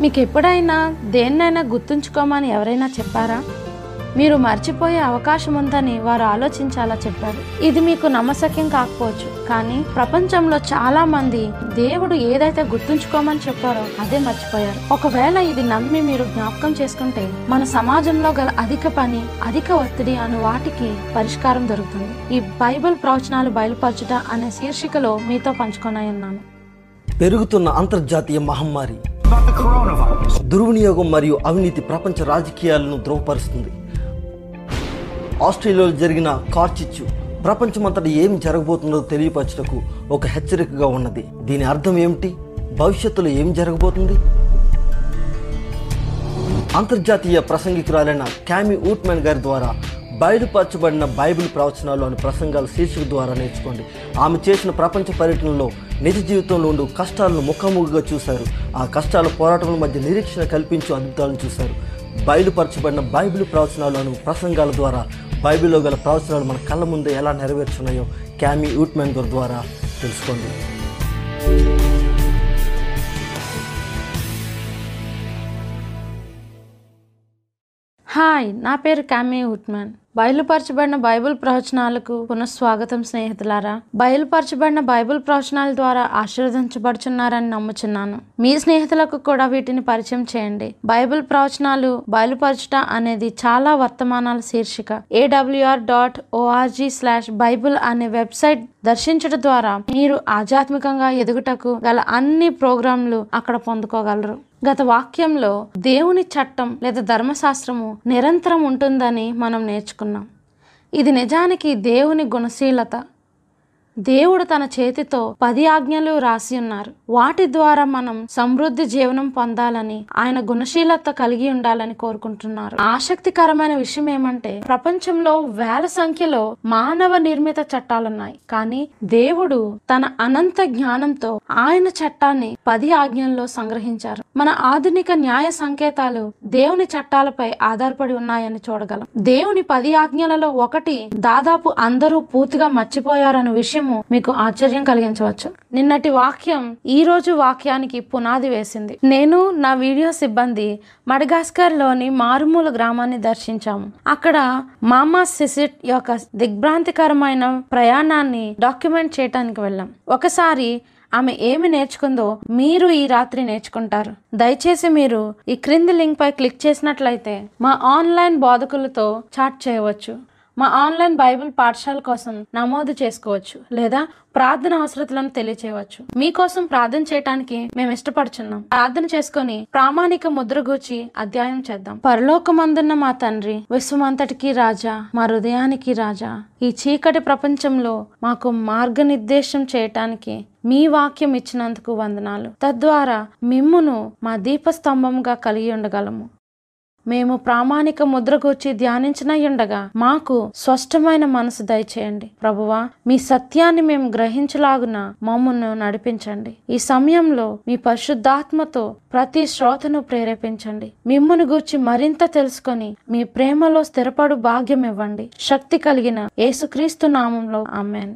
మీకు ఎప్పుడైనా దేన్నైనా గుర్తుంచుకోమని ఎవరైనా చెప్పారా? మీరు మర్చిపోయే అవకాశం ఉందని వారు ఆలోచించాలా చెప్పారు. ఇది మీకు నమ్మశక్యం కాకపోవచ్చు కానీ ప్రపంచంలో చాలా మంది దేవుడు ఏదైతే గుర్తుంచుకోమని చెప్పారో అదే మర్చిపోయారు. ఒకవేళ ఇది నమ్మి మీరు జ్ఞాపకం చేసుకుంటే మన సమాజంలో గల అధిక పని అధిక ఒత్తిడి అను వాటికి పరిష్కారం దొరుకుతుంది. ఈ బైబిల్ ప్రవచనాలు బయలుపరచుట అనే శీర్షికలో మీతో పంచుకొని పెరుగుతున్న అంతర్జాతీయ మహమ్మారి. దుర్వినియోగం మరియు అవినీతి ప్రపంచ రాజకీయాలను ధ్రువపరుస్తుంది ఆస్ట్రేలియాలో జరిగిన కార్చిచ్చు ప్రపంచమంతటా ఏం జరగబోతుందో తెలియపరచుటకు ఒక హెచ్చరికగా ఉన్నది. దీని అర్థం ఏమిటి? భవిష్యత్తులో ఏం జరగబోతుంది? అంతర్జాతీయ ప్రసంగికురాలైన క్యామి ఊట్మెన్ గారి ద్వారా బయలుపరచబడిన బైబిల్ ప్రవచనాలు అనే ప్రసంగాల శీర్షిక ద్వారా నేర్చుకోండి. ఆమె చేసిన ప్రపంచ పర్యటనలో నిజ జీవితంలో ఉండు కష్టాలను ముఖాముఖిగా చూశారు. ఆ కష్టాల పోరాటముల మధ్య నిరీక్షణ కల్పించు అద్భుతాలను చూశారు. బయలుపరచబడిన బైబిల్ ప్రవచనాలు అను ప్రసంగాల ద్వారా బైబిల్లో గల ప్రవచనాలు మన కళ్ళ ముందే ఎలా నెరవేర్చున్నాయో క్యామీ ఊట్మెన్ గారి ద్వారా తెలుసుకోండి. హాయ్ నా పేరు క్యామీ ఉట్మాన్ బయలుపరచబడిన బైబిల్ ప్రవచనాలకు పునఃస్వాగతం స్నేహితులారా బయలుపరచబడిన బైబిల్ ప్రవచనాల ద్వారా ఆశీర్వదించబడుచున్నారని నమ్ముచున్నాను. మీ స్నేహితులకు కూడా వీటిని పరిచయం చేయండి. బైబిల్ ప్రవచనాలు బయలుపరచుట అనేది చాలా వర్తమానాల శీర్షిక. AWR dot ORG slash Bible అనే వెబ్సైట్ దర్శించడం ద్వారా మీరు ఆధ్యాత్మికంగా ఎదుగుటకు గల అన్ని ప్రోగ్రాంలు అక్కడ పొందుకోగలరు. గత వాక్యంలో దేవుని చట్టం లేదా ధర్మశాస్త్రము నిరంతరం ఉంటుందని మనం నేర్చుకున్నాం. ఇది నిజానికి దేవుని గుణశీలత. దేవుడు తన చేతితో పది ఆజ్ఞలు రాసి ఉన్నారు. వాటి ద్వారా మనం సమృద్ధి జీవనం పొందాలని ఆయన గుణశీలత కలిగి ఉండాలని కోరుకుంటున్నారు. ఆసక్తికరమైన విషయం ఏమంటే ప్రపంచంలో వేల సంఖ్యలో మానవ నిర్మిత చట్టాలున్నాయి. కానీ దేవుడు తన అనంత జ్ఞానంతో ఆయన చట్టాన్ని పది ఆజ్ఞల్లో సంగ్రహించారు. మన ఆధునిక న్యాయ సంకేతాలు దేవుని చట్టాలపై ఆధారపడి ఉన్నాయని చూడగలం. దేవుని పది ఆజ్ఞలలో ఒకటి దాదాపు అందరూ పూర్తిగా మర్చిపోయారన్న విషయము మీకు ఆశ్చర్యం కలిగించవచ్చు. నిన్నటి వాక్యం ఈ రోజు వాక్యానికి పునాది వేసింది. నేను నా వీడియో సిబ్బంది మడగాస్కర్లోని మారుమూల గ్రామాన్ని దర్శించాము. అక్కడ మామా సిసిట్ యొక్క దిగ్భ్రాంతికరమైన ప్రయాణాన్ని డాక్యుమెంట్ చేయటానికి వెళ్ళాం. ఒకసారి ఆమె ఏమి నేర్చుకుందో మీరు ఈ రాత్రి నేర్చుకుంటారు. దయచేసి మీరు ఈ క్రింది లింక్ పై క్లిక్ చేసినట్లయితే మా ఆన్లైన్ బోధకులతో చాట్ చేయవచ్చు. మా ఆన్లైన్ బైబిల్ పాఠశాల కోసం నమోదు చేసుకోవచ్చు లేదా ప్రార్థన అవసరతలను తెలియచేయవచ్చు. మీకోసం ప్రార్థన చేయటానికి మేము ఇష్టపడుచున్నాం. ప్రార్థన చేసుకొని ప్రామాణిక ముద్రగూర్చి అధ్యాయం చేద్దాం. పరలోకమందున్న మా తండ్రి విశ్వమంతటికి రాజా మా హృదయానికి రాజా ఈ చీకటి ప్రపంచంలో మాకు మార్గనిర్దేశం చేయటానికి మీ వాక్యం ఇచ్చినందుకు వందనాలు. తద్వారా మిమ్మును మా దీపస్తంభంగా కలిగి ఉండగలము. మేము ప్రామాణిక ముద్రకూర్చి ధ్యానించినయుండగా మాకు స్పష్టమైన మనసు దయచేయండి. ప్రభువా మీ సత్యాన్ని మేము గ్రహించలాగున మమ్మల్ని నడిపించండి. ఈ సమయంలో మీ పరిశుద్ధాత్మతో ప్రతి శ్రోతను ప్రేరేపించండి. మిమ్మును గూర్చి మరింత తెలుసుకొని మీ ప్రేమలో స్థిరపడు భాగ్యం ఇవ్వండి శక్తి కలిగిన యేసుక్రీస్తు నామంలో ఆమెన్.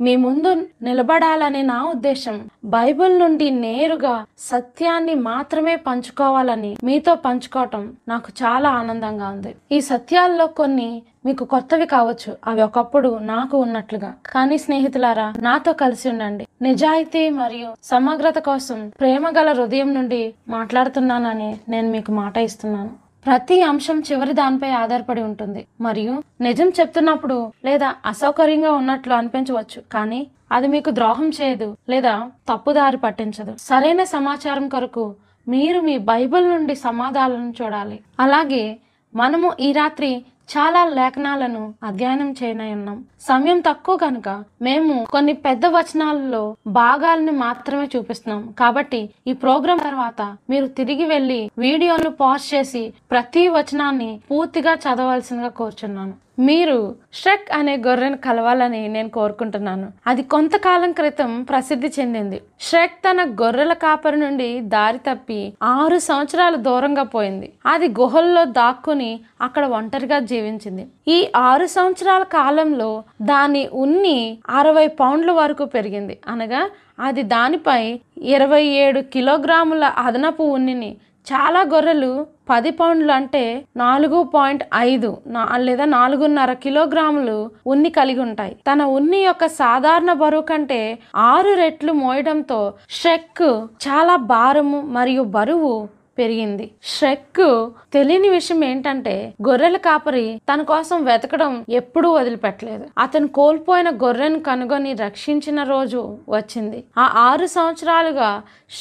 మీ ముందు నిలబడాలనే నా ఉద్దేశం. బైబిల్ నుండి నేరుగా సత్యాన్ని మాత్రమే పంచుకోవాలని మీతో పంచుకోవటం నాకు చాలా ఆనందంగా ఉంది. ఈ సత్యాల్లో కొన్ని మీకు కొత్తవి కావచ్చు. అవి ఒకప్పుడు నాకు ఉన్నట్లుగా. కానీ స్నేహితులారా నాతో కలిసి ఉండండి. నిజాయితీ మరియు సమగ్రత కోసం ప్రేమ గల హృదయం నుండి మాట్లాడుతున్నానని నేను మీకు మాట ఇస్తున్నాను. ప్రతి అంశం చివరి దానిపై ఆధారపడి ఉంటుంది. మరియు నిజం చెప్తున్నప్పుడు లేదా అసౌకర్యంగా ఉన్నట్లు అనిపించవచ్చు కానీ అది మీకు ద్రోహం చేయదు లేదా తప్పుదారి పట్టించదు. సరైన సమాచారం కొరకు మీరు మీ బైబిల్ నుండి సమాధానాలను చూడాలి. అలాగే మనము ఈ రాత్రి చాలా లేఖనాలను అధ్యయనం చేయనయున్నాం. సమయం తక్కువ కనుక మేము కొన్ని పెద్ద వచనాలలో భాగాలను మాత్రమే చూపిస్తున్నాం. కాబట్టి ఈ ప్రోగ్రాం తర్వాత మీరు తిరిగి వెళ్ళి వీడియోను పాజ్ చేసి ప్రతి వచనాన్ని పూర్తిగా చదవాల్సిందిగా కోరుచున్నాను. మీరు ష్రెక్ అనే గొర్రెను కలవాలని నేను కోరుకుంటున్నాను. అది కొంతకాలం క్రితం ప్రసిద్ధి చెందింది. ష్రెక్ తన గొర్రెల కాపరి నుండి దారి తప్పి ఆరు సంవత్సరాలు దూరంగా పోయింది. అది గుహల్లో దాక్కుని అక్కడ ఒంటరిగా జీవించింది. ఈ ఆరు సంవత్సరాల కాలంలో దాని ఉన్ని అరవై పౌండ్ల వరకు పెరిగింది. అనగా అది దానిపై ఇరవై ఏడు కిలోగ్రాముల అదనపు ఉన్నిని చాలా గొర్రెలు పది పౌండ్లు అంటే నాలుగు పాయింట్ ఐదు నా- లేదా నాలుగున్నర కిలోగ్రాములు ఉన్ని కలిగి ఉంటాయి. తన ఉన్ని యొక్క సాధారణ బరువు కంటే ఆరు రెట్లు మోయడంతో షెక్ చాలా భారము మరియు బరువు పెరిగింది. షెక్ తెలియని విషయం ఏంటంటే గొర్రెల కాపరి తన కోసం వెతకడం ఎప్పుడూ వదిలిపెట్టలేదు. అతను కోల్పోయిన గొర్రెను కనుగొని రక్షించిన రోజు వచ్చింది. ఆ ఆరు సంవత్సరాలుగా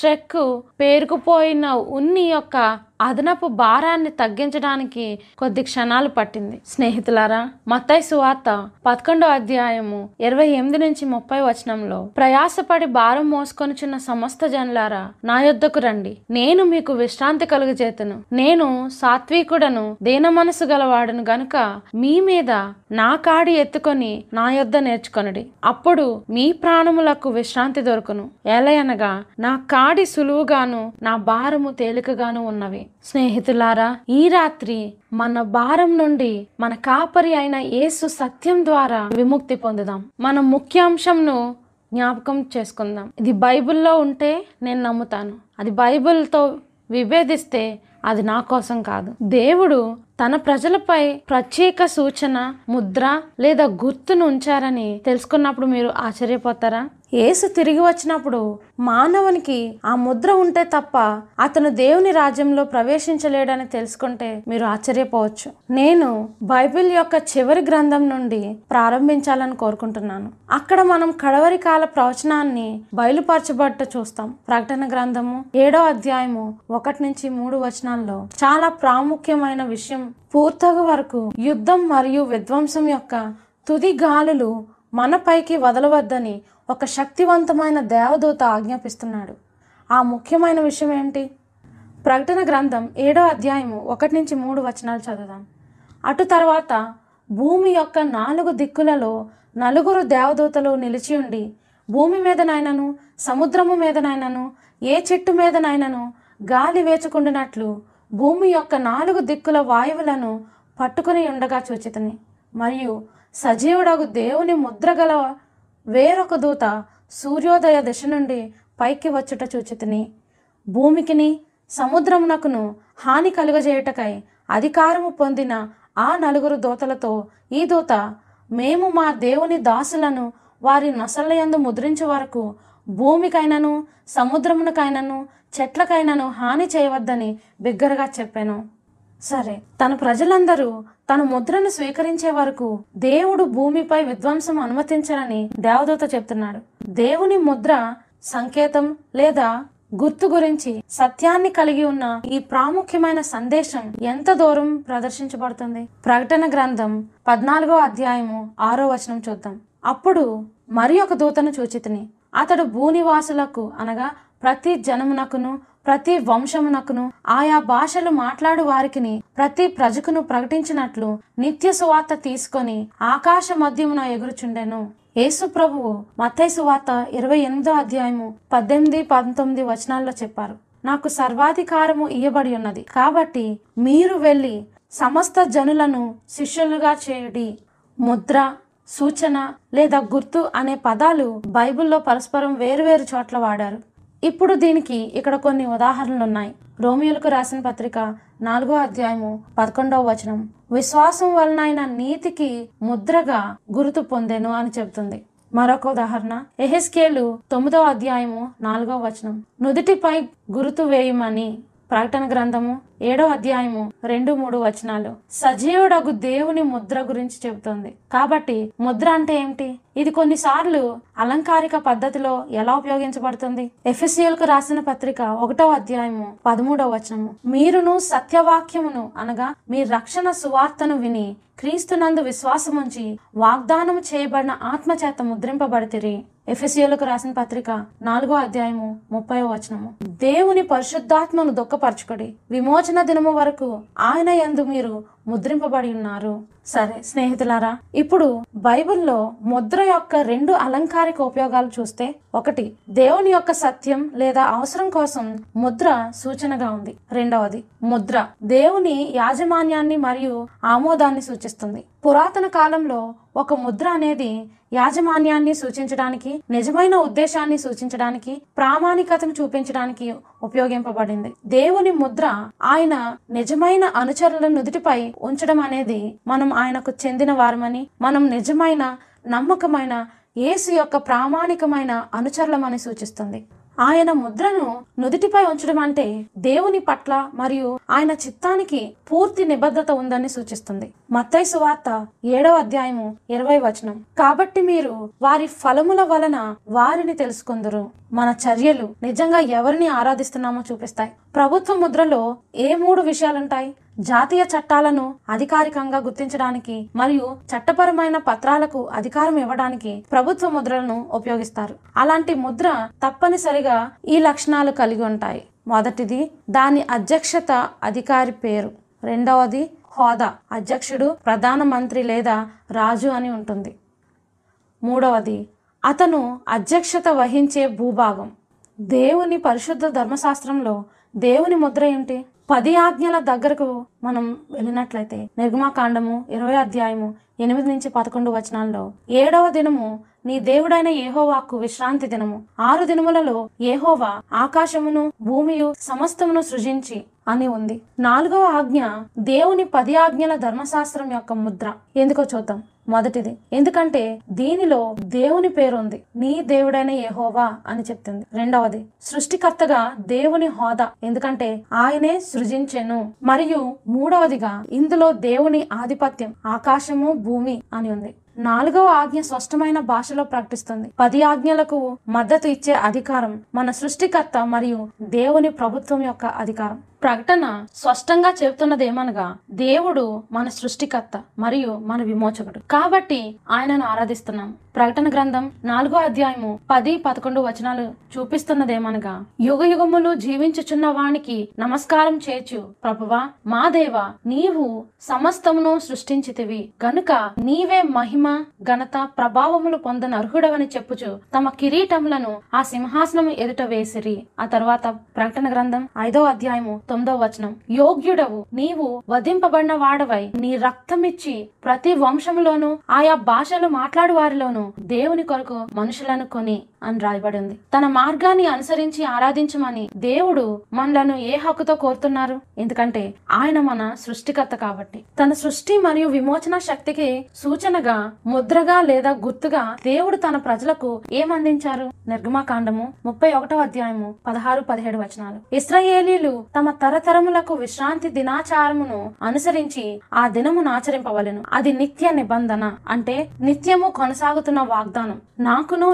షెక్ పేరుకుపోయిన ఉన్ని యొక్క అదనపు భారాన్ని తగ్గించడానికి కొద్ది క్షణాలు పట్టింది. స్నేహితులారా మత్తయి సువార్త పదకొండో అధ్యాయము ఇరవై ఎనిమిది నుంచి ముప్పై వచనంలో ప్రయాసపడి భారం మోసుకొనిచున్న సమస్త జనులారా నా యొద్దకు రండి. నేను మీకు విశ్రాంతి కలుగజేతును. నేను సాత్వికుడను దీన మనసు గలవాడను గనుక మీ మీద నా కాడి ఎత్తుకొని నా యొద్ద నేర్చుకొనడి. అప్పుడు మీ ప్రాణములకు విశ్రాంతి దొరుకును. ఎలయనగా నా కాడి సులువుగాను నా భారము తేలికగాను ఉన్నవి. స్నేహితులారా ఈ రాత్రి మన భారం నుండి మన కాపరి అయిన యేసు సత్యం ద్వారా విముక్తి పొందుదాం. మన ముఖ్యాంశంను జ్ఞాపకం చేసుకుందాం. ఇది బైబిల్లో ఉంటే నేను నమ్ముతాను. అది బైబిల్తో విభేదిస్తే అది నా కోసం కాదు. దేవుడు తన ప్రజలపై ప్రత్యేక సూచన ముద్ర లేదా గుర్తును ఉంచారని తెలుసుకున్నప్పుడు మీరు ఆశ్చర్యపోతారా? యేసు తిరిగి వచ్చినప్పుడు మానవునికి ఆ ముద్ర ఉంటే తప్ప అతను దేవుని రాజ్యంలో ప్రవేశించలేడని తెలుసుకుంటే మీరు ఆశ్చర్యపోవచ్చు. నేను బైబిల్ యొక్క చివరి గ్రంథం నుండి ప్రారంభించాలని కోరుకుంటున్నాను. అక్కడ మనం కడవరి కాల ప్రవచనాన్ని బయలుపరచబట్ట చూస్తాం. ప్రకటన గ్రంథము ఏడో అధ్యాయము ఒకటి నుంచి మూడు వచనాల్లో చాలా ప్రాముఖ్యమైన విషయం పూర్తగ వరకు యుద్ధం మరియు విధ్వంసం యొక్క తుది గాలులు మనపైకి వదలవద్దని ఒక శక్తివంతమైన దేవదూత ఆజ్ఞాపిస్తున్నాడు. ఆ ముఖ్యమైన విషయం ఏంటి? ప్రకటన గ్రంథం ఏడో అధ్యాయము ఒకటి నుంచి మూడు వచనాలు చదువుదాం. అటు తర్వాత భూమి యొక్క నాలుగు దిక్కులలో నలుగురు దేవదూతలు నిలిచి ఉండి భూమి మీదనైనను సముద్రము మీదనైనను ఏ చెట్టు మీదనైనను గాలి వేచుకుండినట్లు భూమి యొక్క నాలుగు దిక్కుల వాయువులను పట్టుకుని ఉండగా చూచితని. మరియు సజీవుడగు దేవుని ముద్ర గల వేరొక దూత సూర్యోదయ దిశ నుండి పైకి వచ్చుట చూచితిని. భూమికిని సముద్రమునకును హాని కలుగజేయుటకై అధికారము పొందిన ఆ నలుగురు దూతలతో ఈ దూత మేము మా దేవుని దాసులను వారి నొసలయందు ముద్రించే వరకు భూమికైనను సముద్రమునకైనను చెట్లకైనను హాని చేయవద్దని బిగ్గరగా చెప్పాను. సరే తన ప్రజలందరూ తన ముద్రను స్వీకరించే వరకు దేవుడు భూమిపై విధ్వంసం అనుమతించరని దేవదూత చెప్తున్నాడు. దేవుని ముద్ర సంకేతం లేదా గుర్తు గురించి సత్యాన్ని కలిగి ఉన్న ఈ ప్రాముఖ్యమైన సందేశం ఎంత దూరం ప్రదర్శించబడుతుంది? ప్రకటన గ్రంథం పద్నాలుగో అధ్యాయము ఆరో వచనం చూద్దాం. అప్పుడు మరి ఒక దూతను చూచితిని. అతడు భూనివాసులకు అనగా ప్రతి జనమునకును ప్రతి వంశమునకును ఆయా భాషలు మాట్లాడు వారికిని ప్రతి ప్రజకును ప్రకటించినట్లు నిత్య సువార్త తీసుకొని ఆకాశ మధ్యమున ఎగురుచుండెను. యేసు ప్రభువు మత్తయి సువార్త ఇరవై ఎనిమిదో అధ్యాయము పద్దెనిమిది పంతొమ్మిది వచనాల్లో చెప్పారు. నాకు సర్వాధికారము ఇయ్యబడి ఉన్నది. కాబట్టి మీరు వెళ్ళి సమస్త జనులను శిష్యులుగా చేయుడి. ముద్ర సూచన లేదా గుర్తు అనే పదాలు బైబిల్లో పరస్పరం వేరువేరు చోట్ల వాడారు. ఇప్పుడు దీనికి ఇక్కడ కొన్ని ఉదాహరణలు ఉన్నాయి రోమియోలకు రాసిన పత్రిక నాలుగో అధ్యాయము పదకొండవ వచనం. విశ్వాసం వలన ఆయన నీతికి ముద్రగా గుర్తు పొందెను అని చెబుతుంది. మరొక ఉదాహరణ. ఎహెస్కేలు తొమ్మిదవ అధ్యాయము నాలుగవ వచనం. నుదుటిపై గుర్తు వేయమని ప్రకటన గ్రంథము ఏడో అధ్యాయము రెండు మూడు వచనాలు. సజీవుడగు దేవుని ముద్ర గురించి చెబుతుంది. కాబట్టి ముద్ర అంటే ఏమిటి? ఇది కొన్నిసార్లు అలంకారిక పద్ధతిలో ఎలా ఉపయోగించబడుతుంది? ఎఫ్ఎస్సిఎల్కు రాసిన పత్రిక ఒకటో అధ్యాయము పదమూడవ వచనము. మీరును సత్యవాక్యమును అనగా మీ రక్షణ సువార్తను విని క్రీస్తునందు విశ్వాసముంచి వాగ్దానము చేయబడిన ఆత్మచేత ముద్రింపబడితిరి. ఎఫ్ఎస్యులకు రాసిన పత్రిక నాలుగో అధ్యాయము ముప్పై వచనము. దేవుని పరిశుద్ధాత్మను దుఃఖపరచుకొడి. విమోచన దినము వరకు ఆయన యందు మీరు ముద్రింపబడి ఉన్నారు. సరే స్నేహితులారా ఇప్పుడు బైబిల్లో ముద్ర యొక్క రెండు అలంకారిక ఉపయోగాలు చూస్తే ఒకటి దేవుని యొక్క సత్యం లేదా అవసరం కోసం ముద్ర సూచనగా ఉంది. రెండవది ముద్ర దేవుని యాజమాన్యాన్ని మరియు ఆమోదాన్ని సూచిస్తుంది. పురాతన కాలంలో ఒక ముద్ర అనేది యాజమాన్యాన్ని సూచించడానికి నిజమైన ఉద్దేశాన్ని సూచించడానికి ప్రామాణికతను చూపించడానికి ఉపయోగింపబడింది. దేవుని ముద్ర ఆయన నిజమైన అనుచరుల నుదుటిపై ఉంచడం అనేది మనం ఆయనకు చెందిన వారమని మనం నిజమైన నమ్మకమైన యేసు యొక్క ప్రామాణికమైన అనుచరులమని సూచిస్తుంది. ఆయన ముద్రను నుదిటిపై ఉంచడం అంటే దేవుని పట్ల మరియు ఆయన చిత్తానికి పూర్తి నిబద్ధత ఉందని సూచిస్తుంది. మత్తైసు వార్త ఏడవ అధ్యాయము ఇరవై వచనం. కాబట్టి మీరు వారి ఫలముల వలన వారిని తెలుసుకుందరు. మన చర్యలు నిజంగా ఎవరిని ఆరాధిస్తున్నామో చూపిస్తాయి. ప్రభుత్వ ముద్రలో ఏ మూడు విషయాలుంటాయి? జాతీయ చట్టాలను అధికారికంగా గుర్తించడానికి మరియు చట్టపరమైన పత్రాలకు అధికారం ఇవ్వడానికి ప్రభుత్వ ముద్రలను ఉపయోగిస్తారు. అలాంటి ముద్ర తప్పనిసరిగా ఈ లక్షణాలు కలిగి ఉంటాయి. మొదటిది దాని అధ్యక్షత అధికారి పేరు. రెండవది హోదా. అధ్యక్షుడు ప్రధానమంత్రి లేదా రాజు అని ఉంటుంది. మూడవది అతను అధ్యక్షత వహించే భూభాగం. దేవుని పరిశుద్ధ ధర్మశాస్త్రంలో దేవుని ముద్ర ఏంటి పది ఆజ్ఞల దగ్గరకు మనం వెళ్ళినట్లయితే నిర్గమాకాండము ఇరవై అధ్యాయము ఎనిమిది నుంచి పదకొండు వచనాల్లో ఏడవ దినము నీ దేవుడైన ఏహోవాకు విశ్రాంతి దినము. ఆరు దినములలో ఏహోవా ఆకాశమును భూమియు సమస్తమును సృజించి అని ఉంది. నాలుగవ ఆజ్ఞ దేవుని పది ఆజ్ఞల ధర్మశాస్త్రం యొక్క ముద్ర. ఎందుకో చూద్దాం. మొదటిది ఎందుకంటే దీనిలో దేవుని పేరుంది. నీ దేవుడైన యెహోవా అని చెప్తుంది. రెండవది సృష్టికర్తగా దేవుని హోదా. ఎందుకంటే ఆయనే సృజించెను. మరియు మూడవదిగా ఇందులో దేవుని ఆధిపత్యం ఆకాశము భూమి అని ఉంది. నాలుగవ ఆజ్ఞ స్పష్టమైన భాషలో ప్రకటిస్తుంది. పది ఆజ్ఞలకు మద్దతు ఇచ్చే అధికారం మన సృష్టికర్త మరియు దేవుని ప్రభుత్వం యొక్క అధికారం. ప్రకటన స్పష్టంగా చెబుతున్నది ఏమనగా దేవుడు మన సృష్టికర్త మరియు మన విమోచకుడు. కాబట్టి ఆయనను ఆరాధిస్తున్నాం. ప్రకటన గ్రంథం నాలుగో అధ్యాయము పది పదకొండు వచనాలు చూపిస్తున్నదేమనగా యుగ యుగములు జీవించుచున్న వానికి నమస్కారం చేచు ప్రభువా మా దేవ నీవు సమస్తమును సృష్టించితివి. గనుక నీవే మహిమ ఘనత ప్రభావములు పొందని అర్హుడవని చెప్పుచు తమ కిరీటములను ఆ సింహాసనము ఎదుట వేసిరి. ఆ తర్వాత ప్రకటన గ్రంథం ఐదో అధ్యాయము తొమ్మిదవ వచనం. యోగ్యుడవు నీవు వధింపబడిన వాడవై నీ రక్తమిచ్చి ప్రతి వంశములోను ఆయా భాషలు మాట్లాడు వారిలోను దేవుని కొరకు మనుషులను కొని అని రాయబడి ఉంది తన మార్గాన్ని అనుసరించి ఆరాధించమని దేవుడు మనలను ఏ హక్కుతో కోరుతున్నారు? ఎందుకంటే ఆయన మన సృష్టికర్త కాబట్టి. తన సృష్టి మరియు విమోచన శక్తికి సూచనగా ముద్రగా లేదా గుర్తుగా దేవుడు తన ప్రజలకు ఏమందించారు? నిర్గమాకాండము ముప్పై ఒకటో అధ్యాయము పదహారు పదిహేడు వచనాలు. ఇస్రాయేలీలు తమ తరతరములకు విశ్రాంతి దినాచారమును అనుసరించి ఆ దినమును ఆచరింపవలెను. అది నిత్య నిబంధన అంటే నిత్యము కొనసాగుతున్న వాగ్దానం. నాకును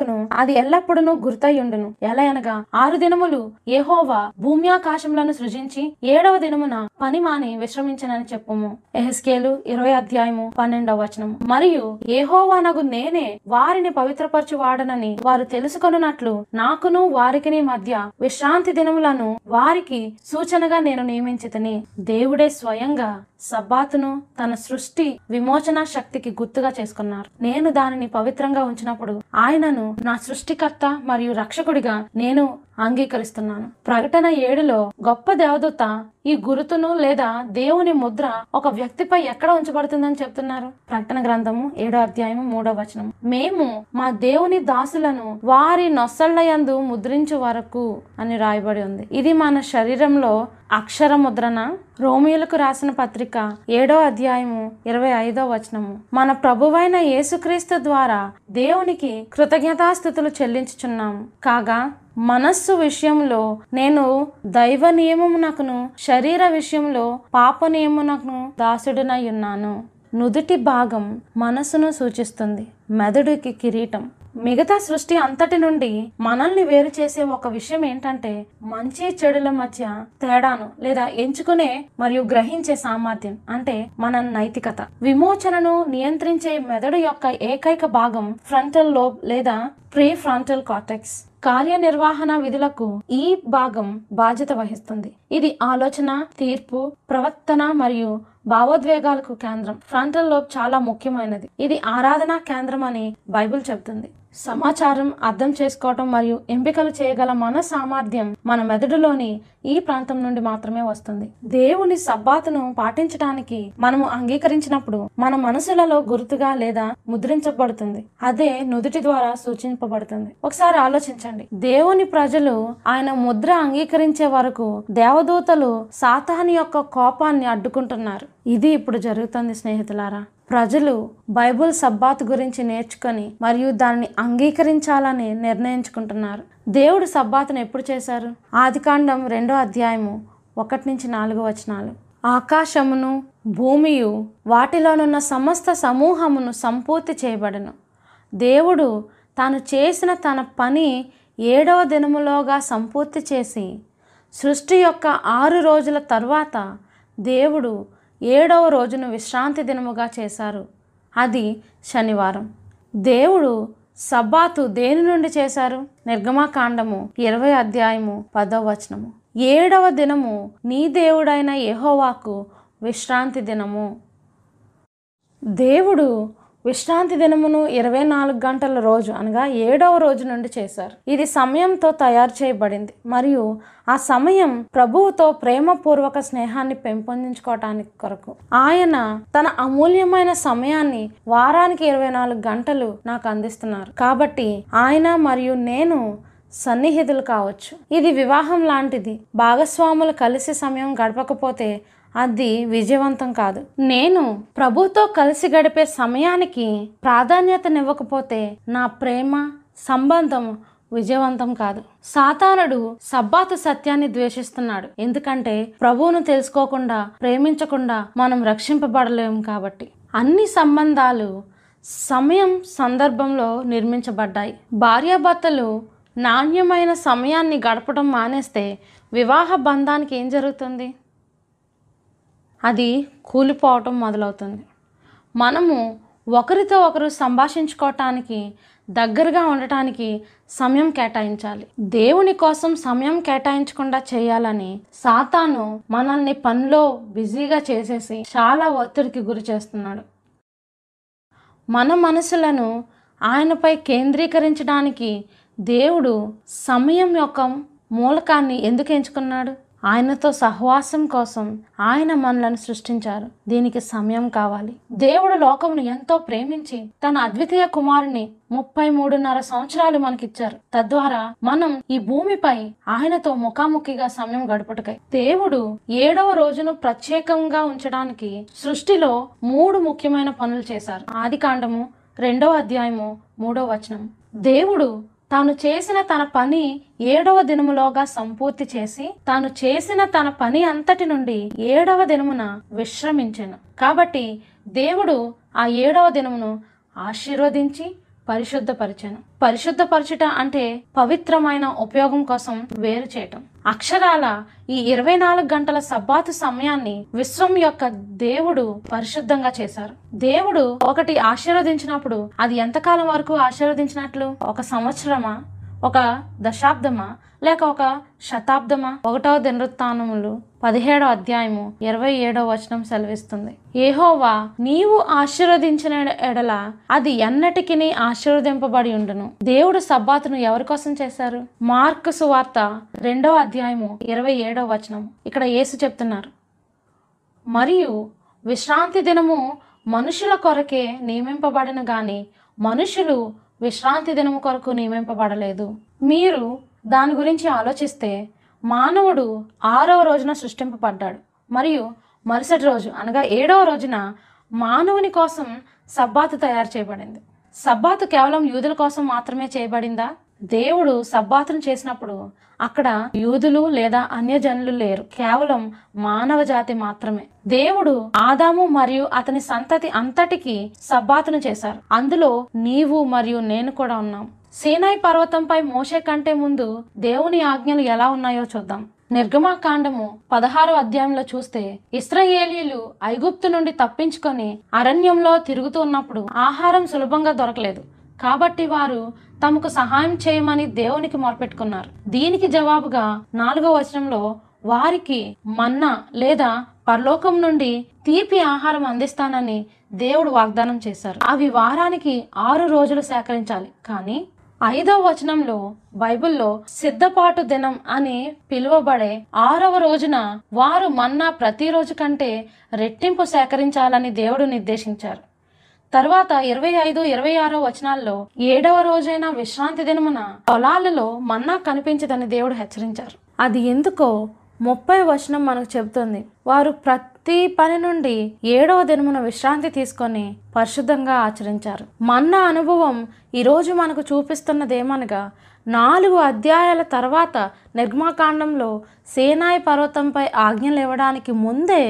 ఇస్రాయేలులకును అది ఎల్లప్పుడూ గుర్తయ్యుండును. ఎలా అనగా ఆరు దినములు ఏహోవా భూమ్యాకాశములను సృజించి ఏడవ దినమున పని మాని విశ్రమించనని చెప్పుము. ఎహెస్కేలు ఇరవై అధ్యాయము పన్నెండవ వచనము. మరియు యెహోవానగు నేనే వారిని పవిత్రపరచు వాడనని వారు తెలుసుకొనున్నట్లు నాకును వారికి మధ్య విశ్రాంతి దినములను వారికి సూచనగా నేను నియమించితని. దేవుడే స్వయంగా సబ్బాతును తన సృష్టి విమోచన శక్తికి గుర్తుగా చేసుకున్నారు. నేను దానిని పవిత్రంగా ఉంచినప్పుడు ఆయనను నా సృష్టికర్త మరియు రక్షకుడిగా నేను అంగీకరిస్తున్నాను. ప్రకటన ఏడులో గొప్ప దేవదూత ఈ గురుతును లేదా దేవుని ముద్ర ఒక వ్యక్తిపై ఎక్కడ ఉంచబడుతుందని చెప్తున్నారు? ప్రకటన గ్రంథము ఏడో అధ్యాయము మూడో వచనం. మేము మా దేవుని దాసులను వారి నొసళ్ళయందు ముద్రించు వరకు అని రాయబడి ఉంది. ఇది మన శరీరంలో అక్షర ముద్రణ. రోమియోలకు రాసిన పత్రిక ఏడో అధ్యాయము ఇరవై ఐదో వచనము. మన ప్రభువైన యేసుక్రీస్తు ద్వారా దేవునికి కృతజ్ఞతాస్థుతులు చెల్లించుచున్నాము. కాగా మనస్సు విషయంలో నేను దైవ నియమమునకును శరీర విషయంలో పాప నియమునకును దాసుడినై ఉన్నాను. నుదుటి భాగం మనస్సును సూచిస్తుంది మెదడుకి కిరీటం. మిగతా సృష్టి అంతటి నుండి మనల్ని వేరు చేసే ఒక విషయం ఏంటంటే మంచి చెడుల మధ్య తేడాను లేదా ఎంచుకునే మరియు గ్రహించే సామర్థ్యం అంటే మన నైతికత. విమోచనను నియంత్రించే మెదడు యొక్క ఏకైక భాగం ఫ్రంటల్ లోబ్ లేదా ప్రీ ఫ్రంటల్ కార్టెక్స్. కార్యనిర్వహణ విధులకు ఈ భాగం బాధ్యత వహిస్తుంది. ఇది ఆలోచన తీర్పు ప్రవర్తన మరియు భావోద్వేగాలకు కేంద్రం. ఫ్రంటల్ లోబ్ చాలా ముఖ్యమైనది. ఇది ఆరాధనా కేంద్రం అని బైబిల్ చెబుతుంది. సమాచారం అర్థం చేసుకోవటం మరియు ఎంపికలు చేయగల మన సామర్థ్యం మన మెదడులోని ఈ ప్రాంతం నుండి మాత్రమే వస్తుంది. దేవుని సబ్బాతును పాటించడానికి మనము అంగీకరించినప్పుడు మన మనసులలో గుర్తుగా లేదా ముద్రించబడుతుంది. అదే నుదుటి ద్వారా సూచింపబడుతుంది. ఒకసారి ఆలోచించండి. దేవుని ప్రజలు ఆయన ముద్ర అంగీకరించే వరకు దేవదూతలు సాతాని యొక్క కోపాన్ని అడ్డుకుంటున్నారు. ఇది ఇప్పుడు జరుగుతుంది స్నేహితులారా. ప్రజలు బైబుల్ సబ్బాత్ గురించి నేర్చుకొని మరియు దానిని అంగీకరించాలని నిర్ణయించుకుంటున్నారు. దేవుడు సబ్బాతును ఎప్పుడు చేశారు? ఆదికాండం రెండో అధ్యాయము ఒకటి నుంచి నాలుగు వచనాలు. ఆకాశమును భూమియు వాటిలోనున్న సమస్త సమూహమును సంపూర్తి చేయబడను. దేవుడు తాను చేసిన తన పని ఏడవ దినములోగా సంపూర్తి చేసి సృష్టి యొక్క ఆరు రోజుల తర్వాత దేవుడు ఏడవ రోజును విశ్రాంతి దినముగా చేశారు. అది శనివారం. దేవుడు సబ్బాతు దేని నుండి చేశారు? నిర్గమాకాండము ఇరవై అధ్యాయము పదవ వచనము. ఏడవ దినము నీ దేవుడైన ఎహోవాకు విశ్రాంతి దినము. దేవుడు విశ్రాంతి దినమును ఇరవై నాలుగు గంటల రోజు అనగా ఏడవ రోజు నుండి చేశారు. ఇది సమయంతో తయారు చేయబడింది. మరియు ఆ సమయం ప్రభువుతో ప్రేమపూర్వక స్నేహాన్ని పెంపొందించుకోవటానికి కొరకు. ఆయన తన అమూల్యమైన సమయాన్ని వారానికి ఇరవై నాలుగు గంటలు నాకు అందిస్తున్నారు. కాబట్టి ఆయన మరియు నేను సన్నిహితులు కావచ్చు. ఇది వివాహం లాంటిది. భాగస్వాములు కలిసి సమయం గడపకపోతే అది విజయవంతం కాదు. నేను ప్రభుతో కలిసి గడిపే సమయానికి ప్రాధాన్యతనివ్వకపోతే నా ప్రేమ సంబంధం విజయవంతం కాదు. సాతానుడు సబ్బాతు సత్యాన్ని ద్వేషిస్తున్నాడు. ఎందుకంటే ప్రభువును తెలుసుకోకుండా ప్రేమించకుండా మనం రక్షింపబడలేము కాబట్టి. అన్ని సంబంధాలు సమయం సందర్భంలో నిర్మించబడ్డాయి. భార్యాభర్తలు నాణ్యమైన సమయాన్ని గడపడం మానేస్తే వివాహ బంధానికి ఏం జరుగుతుంది? అది కూలిపోవటం మొదలవుతుంది. మనము ఒకరితో ఒకరు సంభాషించుకోవటానికి దగ్గరగా ఉండటానికి సమయం కేటాయించాలి. దేవుని కోసం సమయం కేటాయించకుండా చేయాలని సాతాను మనల్ని పనిలో బిజీగా చేసేసి చాలా ఒత్తిడికి గురి చేస్తున్నాడు. మన మనసులను ఆయనపై కేంద్రీకరించడానికి దేవుడు సమయం యొక్క మూలకాన్ని ఎందుకు ఎంచుకున్నాడు? ఆయనతో సహవాసం కోసం ఆయన మనలను సృష్టించారు. దీనికి సమయం కావాలి. దేవుడు లోకమును ఎంతో ప్రేమించి తన అద్వితీయ కుమారుని ముప్పై మూడున్నర సంవత్సరాలు మనకిచ్చారు. తద్వారా మనం ఈ భూమిపై ఆయనతో ముఖాముఖిగా సమయం గడుపుటకై. దేవుడు ఏడవ రోజును ప్రత్యేకంగా ఉంచడానికి సృష్టిలో మూడు ముఖ్యమైన పనులు చేశారు. ఆది కాండము రెండవ అధ్యాయము మూడవ వచనం దేవుడు తాను చేసిన తన పని ఏడవ దినములోగా సంపూర్తి చేసి తాను చేసిన తన పని అంతటి నుండి ఏడవ దినమున విశ్రమించెను. కాబట్టి దేవుడు ఆ ఏడవ దినమును ఆశీర్వదించి పరిశుద్ధపరిచాను. పరిశుద్ధపరచుట అంటే పవిత్రమైన ఉపయోగం కోసం వేరు చేయటం. అక్షరాల ఈ ఇరవై నాలుగు గంటల సబ్బాతు సమయాన్ని విశ్వం యొక్క దేవుడు పరిశుద్ధంగా చేశారు. దేవుడు ఒకటి ఆశీర్వదించినప్పుడు అది ఎంతకాలం వరకు ఆశీర్వదించినట్లు? ఒక సంవత్సరమా? ఒక దశాబ్దమా? లేక ఒక శతాబ్దమా? ఒకటవ దినృత్తానములు పదిహేడో అధ్యాయము ఇరవై ఏడో వచనం సెలవిస్తుంది. ఏహోవా నీవు ఆశీర్వదించిన ఎడల అది ఎన్నటికి ఆశీర్వదింపబడి ఉండును. దేవుడు సబ్బాతును ఎవరి కోసం చేశారు? మార్కు సువార్త రెండో అధ్యాయము ఇరవై ఏడో వచనం. ఇక్కడ యేసు చెప్తున్నారు. మరియు విశ్రాంతి దినము మనుషుల కొరకే నియమింపబడిన గాని మనుషులు విశ్రాంతి దినము కొరకు నియమింపబడలేదు. మీరు దాని గురించి ఆలోచిస్తే మానవుడు ఆరవ రోజున సృష్టింపబడ్డాడు. మరియు మరుసటి రోజు అనగా ఏడవ రోజున మానవుని కోసం సబ్బాతు తయారు చేయబడింది. సబ్బాతు కేవలం యూదుల కోసం మాత్రమే చేయబడిందా? దేవుడు సబ్బాతును చేసినప్పుడు అక్కడ యూదులు లేదా అన్యజనులు లేరు. కేవలం మానవ జాతి మాత్రమే. దేవుడు ఆదాము మరియు అతని సంతతి అంతటికి సబ్బాతును చేశారు. అందులో నీవు మరియు నేను కూడా ఉన్నాం. సీనాయి పర్వతంపై మోషే కంటే ముందు దేవుని ఆజ్ఞలు ఎలా ఉన్నాయో చూద్దాం. నిర్గమాకాండము పదహారో అధ్యాయంలో చూస్తే ఇస్రాయేలీలు ఐగుప్తు నుండి తప్పించుకొని అరణ్యంలో తిరుగుతూ ఉన్నప్పుడు ఆహారం సులభంగా దొరకలేదు. కాబట్టి వారు తమకు సహాయం చేయమని దేవునికి మొరపెట్టుకున్నారు. దీనికి జవాబుగా నాలుగో వచనంలో వారికి మన్నా లేదా పరలోకం నుండి తీపి ఆహారం అందిస్తానని దేవుడు వాగ్దానం చేశారు. అవి వారానికి ఆరు రోజులు సేకరించాలి. కానీ ఐదవ వచనంలో బైబిల్లో సిద్ధపాటు దినం అని పిలువబడే ఆరవ రోజున వారు మన్నా ప్రతిరోజు కంటే రెట్టింపు సేకరించాలని దేవుడు నిర్దేశించారు. తర్వాత ఇరవై ఐదు ఇరవై ఆరో వచనాల్లో ఏడవ రోజైన విశ్రాంతి దినమున పొలాలలో మన్నా కనిపించదని దేవుడు హెచ్చరించారు. అది ఎందుకో ముప్పై వచనం మనకు చెబుతుంది. వారు ప్రతి పని నుండి ఏడవ దినమున విశ్రాంతి తీసుకొని పరిశుద్ధంగా ఆచరించారు. మన్న అనుభవం ఈరోజు మనకు చూపిస్తున్నదేమనగా నాలుగు అధ్యాయాల తర్వాత నిర్మాకాండంలో సేనాయి పర్వతంపై ఆజ్ఞలు ఇవ్వడానికి ముందే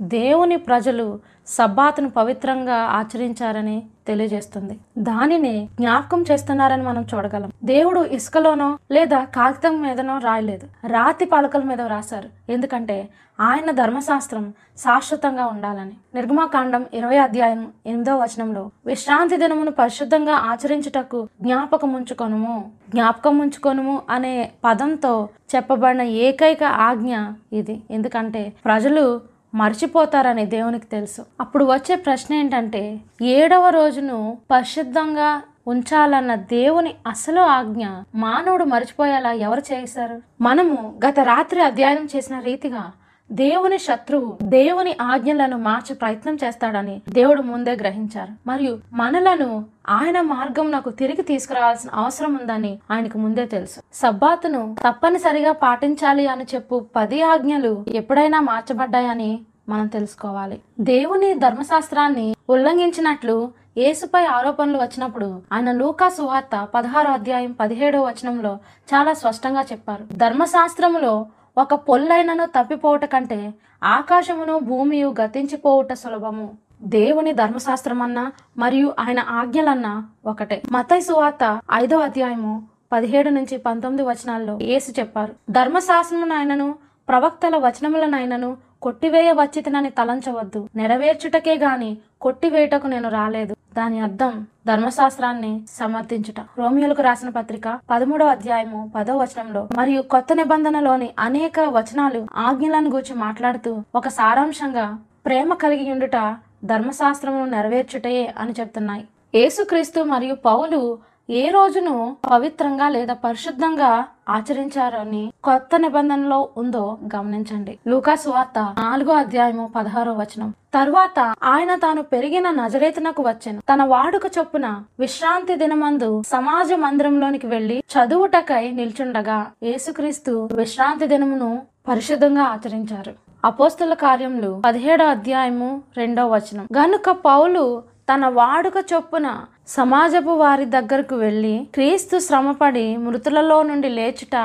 దేవుని ప్రజలు సబ్బాతును పవిత్రంగా ఆచరించారని తెలియజేస్తుంది. దానిని జ్ఞాపకం చేస్తున్నారని మనం చూడగలం. దేవుడు ఇసుకలోనో లేదా కాగితం మీదనో రాయలేదు. రాతి పలకల మీద రాశారు. ఎందుకంటే ఆయన ధర్మశాస్త్రం శాశ్వతంగా ఉండాలని. నిర్గమాకాండం ఇరవై అధ్యాయం ఎనిమిదో వచనంలో విశ్రాంతి దినమును పరిశుద్ధంగా ఆచరించుటకు జ్ఞాపకం ఉంచుకొనుము. జ్ఞాపకం ఉంచుకొనుము అనే పదంతో చెప్పబడిన ఏకైక ఆజ్ఞ ఇది. ఎందుకంటే ప్రజలు మర్చిపోతారని దేవునికి తెలుసు. అప్పుడు వచ్చే ప్రశ్న ఏంటంటే ఏడవ రోజును పరిశుద్ధంగా ఉంచాలన్న దేవుని అసలు ఆజ్ఞ మానవుడు మర్చిపోయేలా ఎవరు చేశారు? మనము గత రాత్రి అధ్యయనం చేసిన రీతిగా దేవుని శత్రువు దేవుని ఆజ్ఞలను మార్చే ప్రయత్నం చేస్తాడని దేవుడు ముందే గ్రహించారు. మరియు మనలను ఆయన మార్గం నాకు తిరిగి తీసుకురావాల్సిన అవసరం ఉందని ఆయనకు ముందే తెలుసు. సబ్బాతును తప్పనిసరిగా పాటించాలి అని చెప్పు పది ఆజ్ఞలు ఎప్పుడైనా మార్చబడ్డాయని మనం తెలుసుకోవాలి. దేవుని ధర్మశాస్త్రాన్ని ఉల్లంఘించినట్లు యేసుపై ఆరోపణలు వచ్చినప్పుడు ఆయన లూకా సువార్త పదహారో అధ్యాయం పదిహేడో వచనంలో చాలా స్పష్టంగా చెప్పారు. ధర్మశాస్త్రములో ఒక పొల్లైనను తప్పిపోవుట కంటే ఆకాశమును భూమియు గతించిపోవుట సులభము. దేవుని ధర్మశాస్త్రమన్నా మరియు ఆయన ఆజ్ఞలన్నా ఒకటే. మతై సువార్త ఐదో అధ్యాయము పదిహేడు నుంచి పంతొమ్మిది వచనాల్లో ఏసు చెప్పారు. ధర్మశాస్త్రమునైనను ప్రవక్తల వచనములనైనను కొట్టివేయ వచ్చితనని తలంచవద్దు. నెరవేర్చుటకే గాని కొట్టివేయటకు నేను రాలేదు. దాని అర్థం ధర్మశాస్త్రాన్ని సమర్థించుట. రోమియోలకు రాసిన పత్రిక పదమూడవ అధ్యాయము పదో వచనంలో మరియు కొత్త నిబంధనలోని అనేక వచనాలు ఆజ్ఞలను గూర్చి మాట్లాడుతూ ఒక సారాంశంగా ప్రేమ కలిగి ఉండుట ధర్మశాస్త్రమును నెరవేర్చుటయే అని చెప్తున్నాయి. యేసుక్రీస్తు మరియు పౌలు ఏ రోజును పవిత్రంగా లేదా పరిశుద్ధంగా ఆచరించారని కొత్త నిబంధనలో ఉందో గమనించండి. లూకాస్ వార్త నాలుగో అధ్యాయము పదహారో వచనం. తరువాత ఆయన తాను పెరిగిన నజరేతనకు వచ్చాను. తన వాడుక చొప్పున విశ్రాంతి దినమందు సమాజ మందిరంలోనికి వెళ్ళి చదువుటకై నిల్చుండగా యేసుక్రీస్తు విశ్రాంతి దినమును పరిశుద్ధంగా ఆచరించారు. అపోస్తుల కార్యములు పదిహేడో అధ్యాయము రెండో వచనం. గనుక పౌలు తన వాడుక చొప్పున సమాజపు వారి దగ్గరకు వెళ్ళి క్రీస్తు శ్రమపడి మృతులలో నుండి లేచుట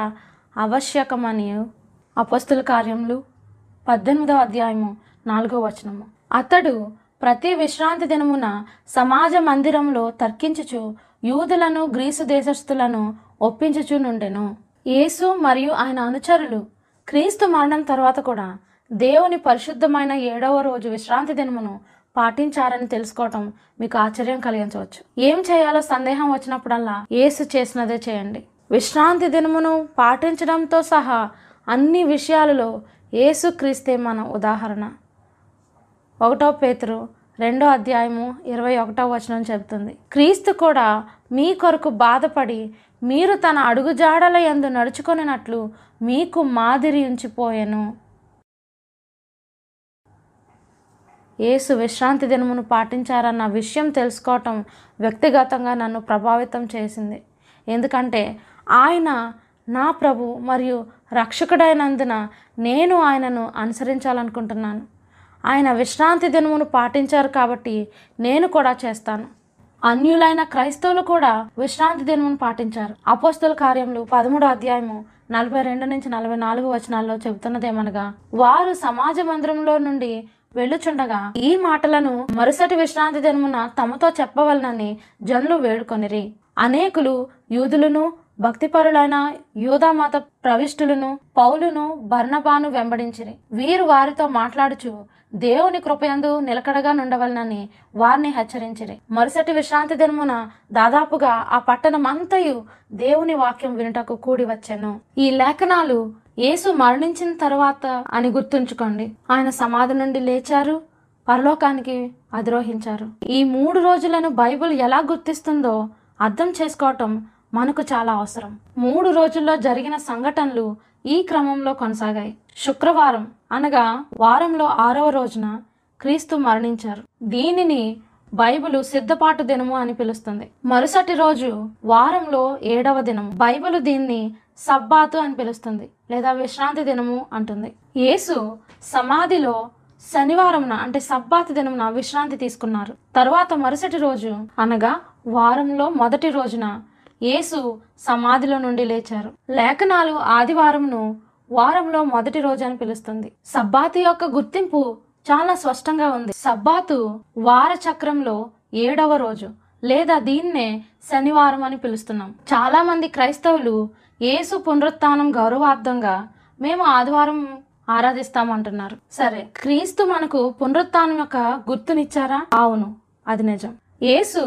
ఆవశ్యకమని అపస్తుల కార్యములు పద్దెనిమిదవ అధ్యాయము నాలుగో వచనము. అతడు ప్రతి విశ్రాంతి దినమున సమాజ మందిరంలో తర్కించుచు యూదులను గ్రీసు దేశస్థులను ఒప్పించుచు నుండెను. యేసు మరియు ఆయన అనుచరులు క్రీస్తు మరణం తర్వాత కూడా దేవుని పరిశుద్ధమైన ఏడవ రోజు విశ్రాంతి దినమును పాటించారని తెలుసుకోవటం మీకు ఆశ్చర్యం కలిగించవచ్చు. ఏం చేయాలో సందేహం వచ్చినప్పుడల్లా ఏసు చేసినదే చేయండి. విశ్రాంతి దినమును పాటించడంతో సహా అన్ని విషయాలలో ఏసు క్రీస్తే మన ఉదాహరణ. ఒకటో పేతురు రెండో అధ్యాయము ఇరవై ఒకటో వచనం చెబుతుంది. క్రీస్తు కూడా మీ కొరకు బాధపడి మీరు తన అడుగుజాడల యందు నడుచుకొనినట్లు మీకు మాదిరి ఉంచిపోయెను. యేసు విశ్రాంతి దినమును పాటించారన్న విషయం తెలుసుకోవటం వ్యక్తిగతంగా నన్ను ప్రభావితం చేసింది. ఎందుకంటే ఆయన నా ప్రభు మరియు రక్షకుడైనందున నేను ఆయనను అనుసరించాలనుకుంటున్నాను. ఆయన విశ్రాంతి దినమును పాటించారు కాబట్టి నేను కూడా చేస్తాను. అన్యులైన క్రైస్తవులు కూడా విశ్రాంతి దినమును పాటించారు. అపోస్తుల కార్యములు పదమూడు అధ్యాయము నలభై రెండు నుంచి నలభై నాలుగు వచనాల్లో చెబుతున్నదేమనగా వారు సమాజ మందిరంలో నుండి వెళ్ళుచుండగా ఈ మాటలను మరుసటి విశ్రాంతి దినమున తమతో చెప్పవలనని జనులు వేడుకొనిరి. అనేకులు యూదులను భక్తిపరులైన యూదామత ప్రవిష్టులను పౌలును బర్ణబాను వెంబడించిరి. వీరు వారితో మాట్లాడుచు దేవుని కృపయందు నిలకడగా నుండవలనని వారిని హెచ్చరించిరి. మరుసటి విశ్రాంతి దినమున దాదాపుగా ఆ పట్టణమంతయు దేవుని వాక్యం వినుటకు కూడి వచ్చాను. ఈ లేఖనాలు యేసు మరణించిన తర్వాత అని గుర్తుంచుకోండి. ఆయన సమాధి నుండి లేచారు పరలోకానికి అధిరోహించారు. ఈ మూడు రోజులను బైబిల్ ఎలా గుర్తిస్తుందో అర్థం చేసుకోవటం మనకు చాలా అవసరం. మూడు రోజుల్లో జరిగిన సంఘటనలు ఈ క్రమంలో కొనసాగాయి. శుక్రవారం అనగా వారంలో ఆరవ రోజున క్రీస్తు మరణించారు. దీనిని బైబిలు సిద్ధపాటు దినము అని పిలుస్తుంది. మరుసటి రోజు వారంలో ఏడవ దినం బైబిలు దీన్ని సబ్బాతు అని పిలుస్తుంది లేదా విశ్రాంతి దినము అంటుంది. యేసు సమాధిలో శనివారంన అంటే సబ్బాతు దినమున విశ్రాంతి తీసుకున్నారు. తర్వాత మరుసటి రోజు అనగా వారంలో మొదటి రోజున యేసు సమాధిలో నుండి లేచారు. లేఖనాలు ఆదివారంను వారంలో మొదటి రోజు అని పిలుస్తుంది. సబ్బాతు యొక్క గుర్తింపు చాలా స్పష్టంగా ఉంది. సబ్బాతు వార చక్రంలో ఏడవ రోజు లేదా దీన్నే శనివారం అని పిలుస్తున్నాం. చాలా మంది క్రైస్తవులు యేసు పునరుత్నం గౌరవార్థంగా మేము ఆదివారం ఆరాధిస్తామంటున్నారు. సరే క్రీస్తు మనకు పునరుత్నం యొక్క గుర్తునిచ్చారా? అవును అది నిజం. యేసు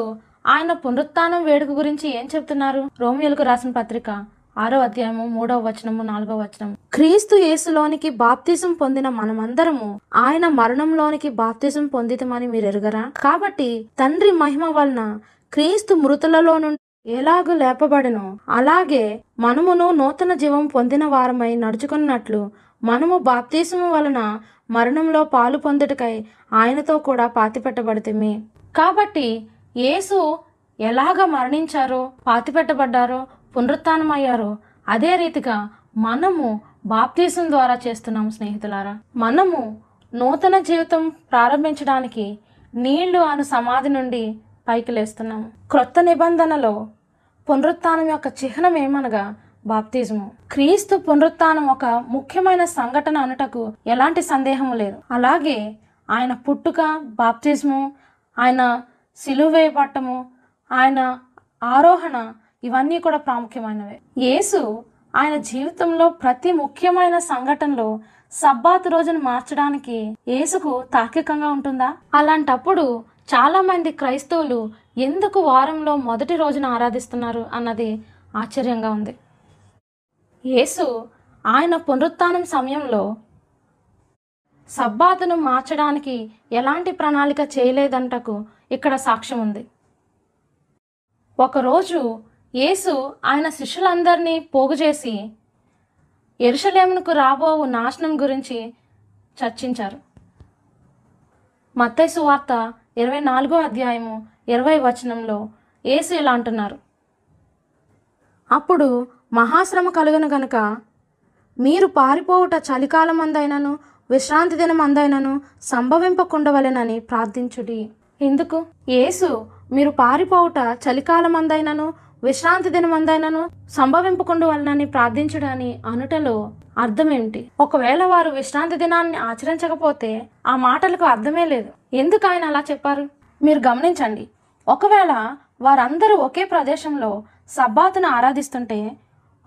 ఆయన పునరుత్నం వేడుక గురించి ఏం చెప్తున్నారు? రోమియోలకు రాసిన పత్రిక ఆరో అధ్యాయము మూడవ వచనము నాలుగవ వచనం క్రీస్తు యేసులోనికి బాప్తిజం పొందిన మనమందరము ఆయన మరణంలోనికి బాప్తిజం పొందితమని మీరు ఎరుగరా కాబట్టి తండ్రి మహిమ వలన క్రీస్తు మృతులలో నుండి ఎలాగ లేపబడను. అలాగే మనమును నూతన జీవం పొందిన వారమై నడుచుకున్నట్లు మనము బాప్తీసము వలన మరణంలో పాలు పొందుటకై ఆయనతో కూడా పాతిపెట్టబడితేమి. కాబట్టి యేసు ఎలాగ మరణించారో? పాతిపెట్టబడ్డారో? పునరుత్నమయ్యారో? అదే రీతిగా మనము బాప్తీసం ద్వారా చేస్తున్నాం స్నేహితులారా. మనము నూతన జీవితం ప్రారంభించడానికి నీళ్ళు అను సమాధి నుండి పైకి లేస్తున్నాము క్రొత్త నిబంధనలో పునరుత్నం యొక్క చిహ్నం ఏమనగా బాప్తిజము. క్రీస్తు పునరుత్నం ఒక ముఖ్యమైన సంఘటన అనుటకు ఎలాంటి సందేహం లేదు. అలాగే ఆయన పుట్టుక బాప్తిజము ఆయన సిలువేయబట్టము ఆయన ఆరోహణ ఇవన్నీ కూడా ప్రాముఖ్యమైనవే. యేసు ఆయన జీవితంలో ప్రతి ముఖ్యమైన సంఘటనలో సబ్బాత్ రోజును మార్చడానికి యేసుకు తార్కికంగా ఉంటుందా? అలాంటప్పుడు చాలామంది క్రైస్తవులు ఎందుకు వారంలో మొదటి రోజున ఆరాధిస్తున్నారు అన్నది ఆశ్చర్యంగా ఉంది. యేసు ఆయన పునరుత్నం సమయంలో సబ్బాతును మార్చడానికి ఎలాంటి ప్రణాళిక చేయలేదంటకు ఇక్కడ సాక్ష్యం ఉంది. ఒకరోజు యేసు ఆయన శిష్యులందరినీ పోగు చేసి ఎరుషలేమునకు రాబోవు నాశనం గురించి చర్చించారు. మత్తయి వార్త ఇరవై నాలుగో అధ్యాయము ఇరవై వచనంలో ఏసు ఇలా అంటున్నారు. అప్పుడు మహాశ్రమ కలుగును గనుక మీరు పారిపోవుట చలికాలం అందైనను విశ్రాంతి దినం అందైనను సంభవింపకుండవలెనని ప్రార్థించుడి. ఎందుకు? యేసు మీరు పారిపోవుట చలికాలం అందైనను విశ్రాంతి దినం అందైనను సంభవింపకుండవలనని ప్రార్థించుడని అనుటలో అర్థమేమిటి? ఒకవేళ వారు విశ్రాంతి దినాన్ని ఆచరించకపోతే ఆ మాటలకు అర్థమే లేదు. ఎందుకు ఆయన అలా చెప్పారు? మీరు గమనించండి. ఒకవేళ వారందరూ ఒకే ప్రదేశంలో సబ్బాతును ఆరాధిస్తుంటే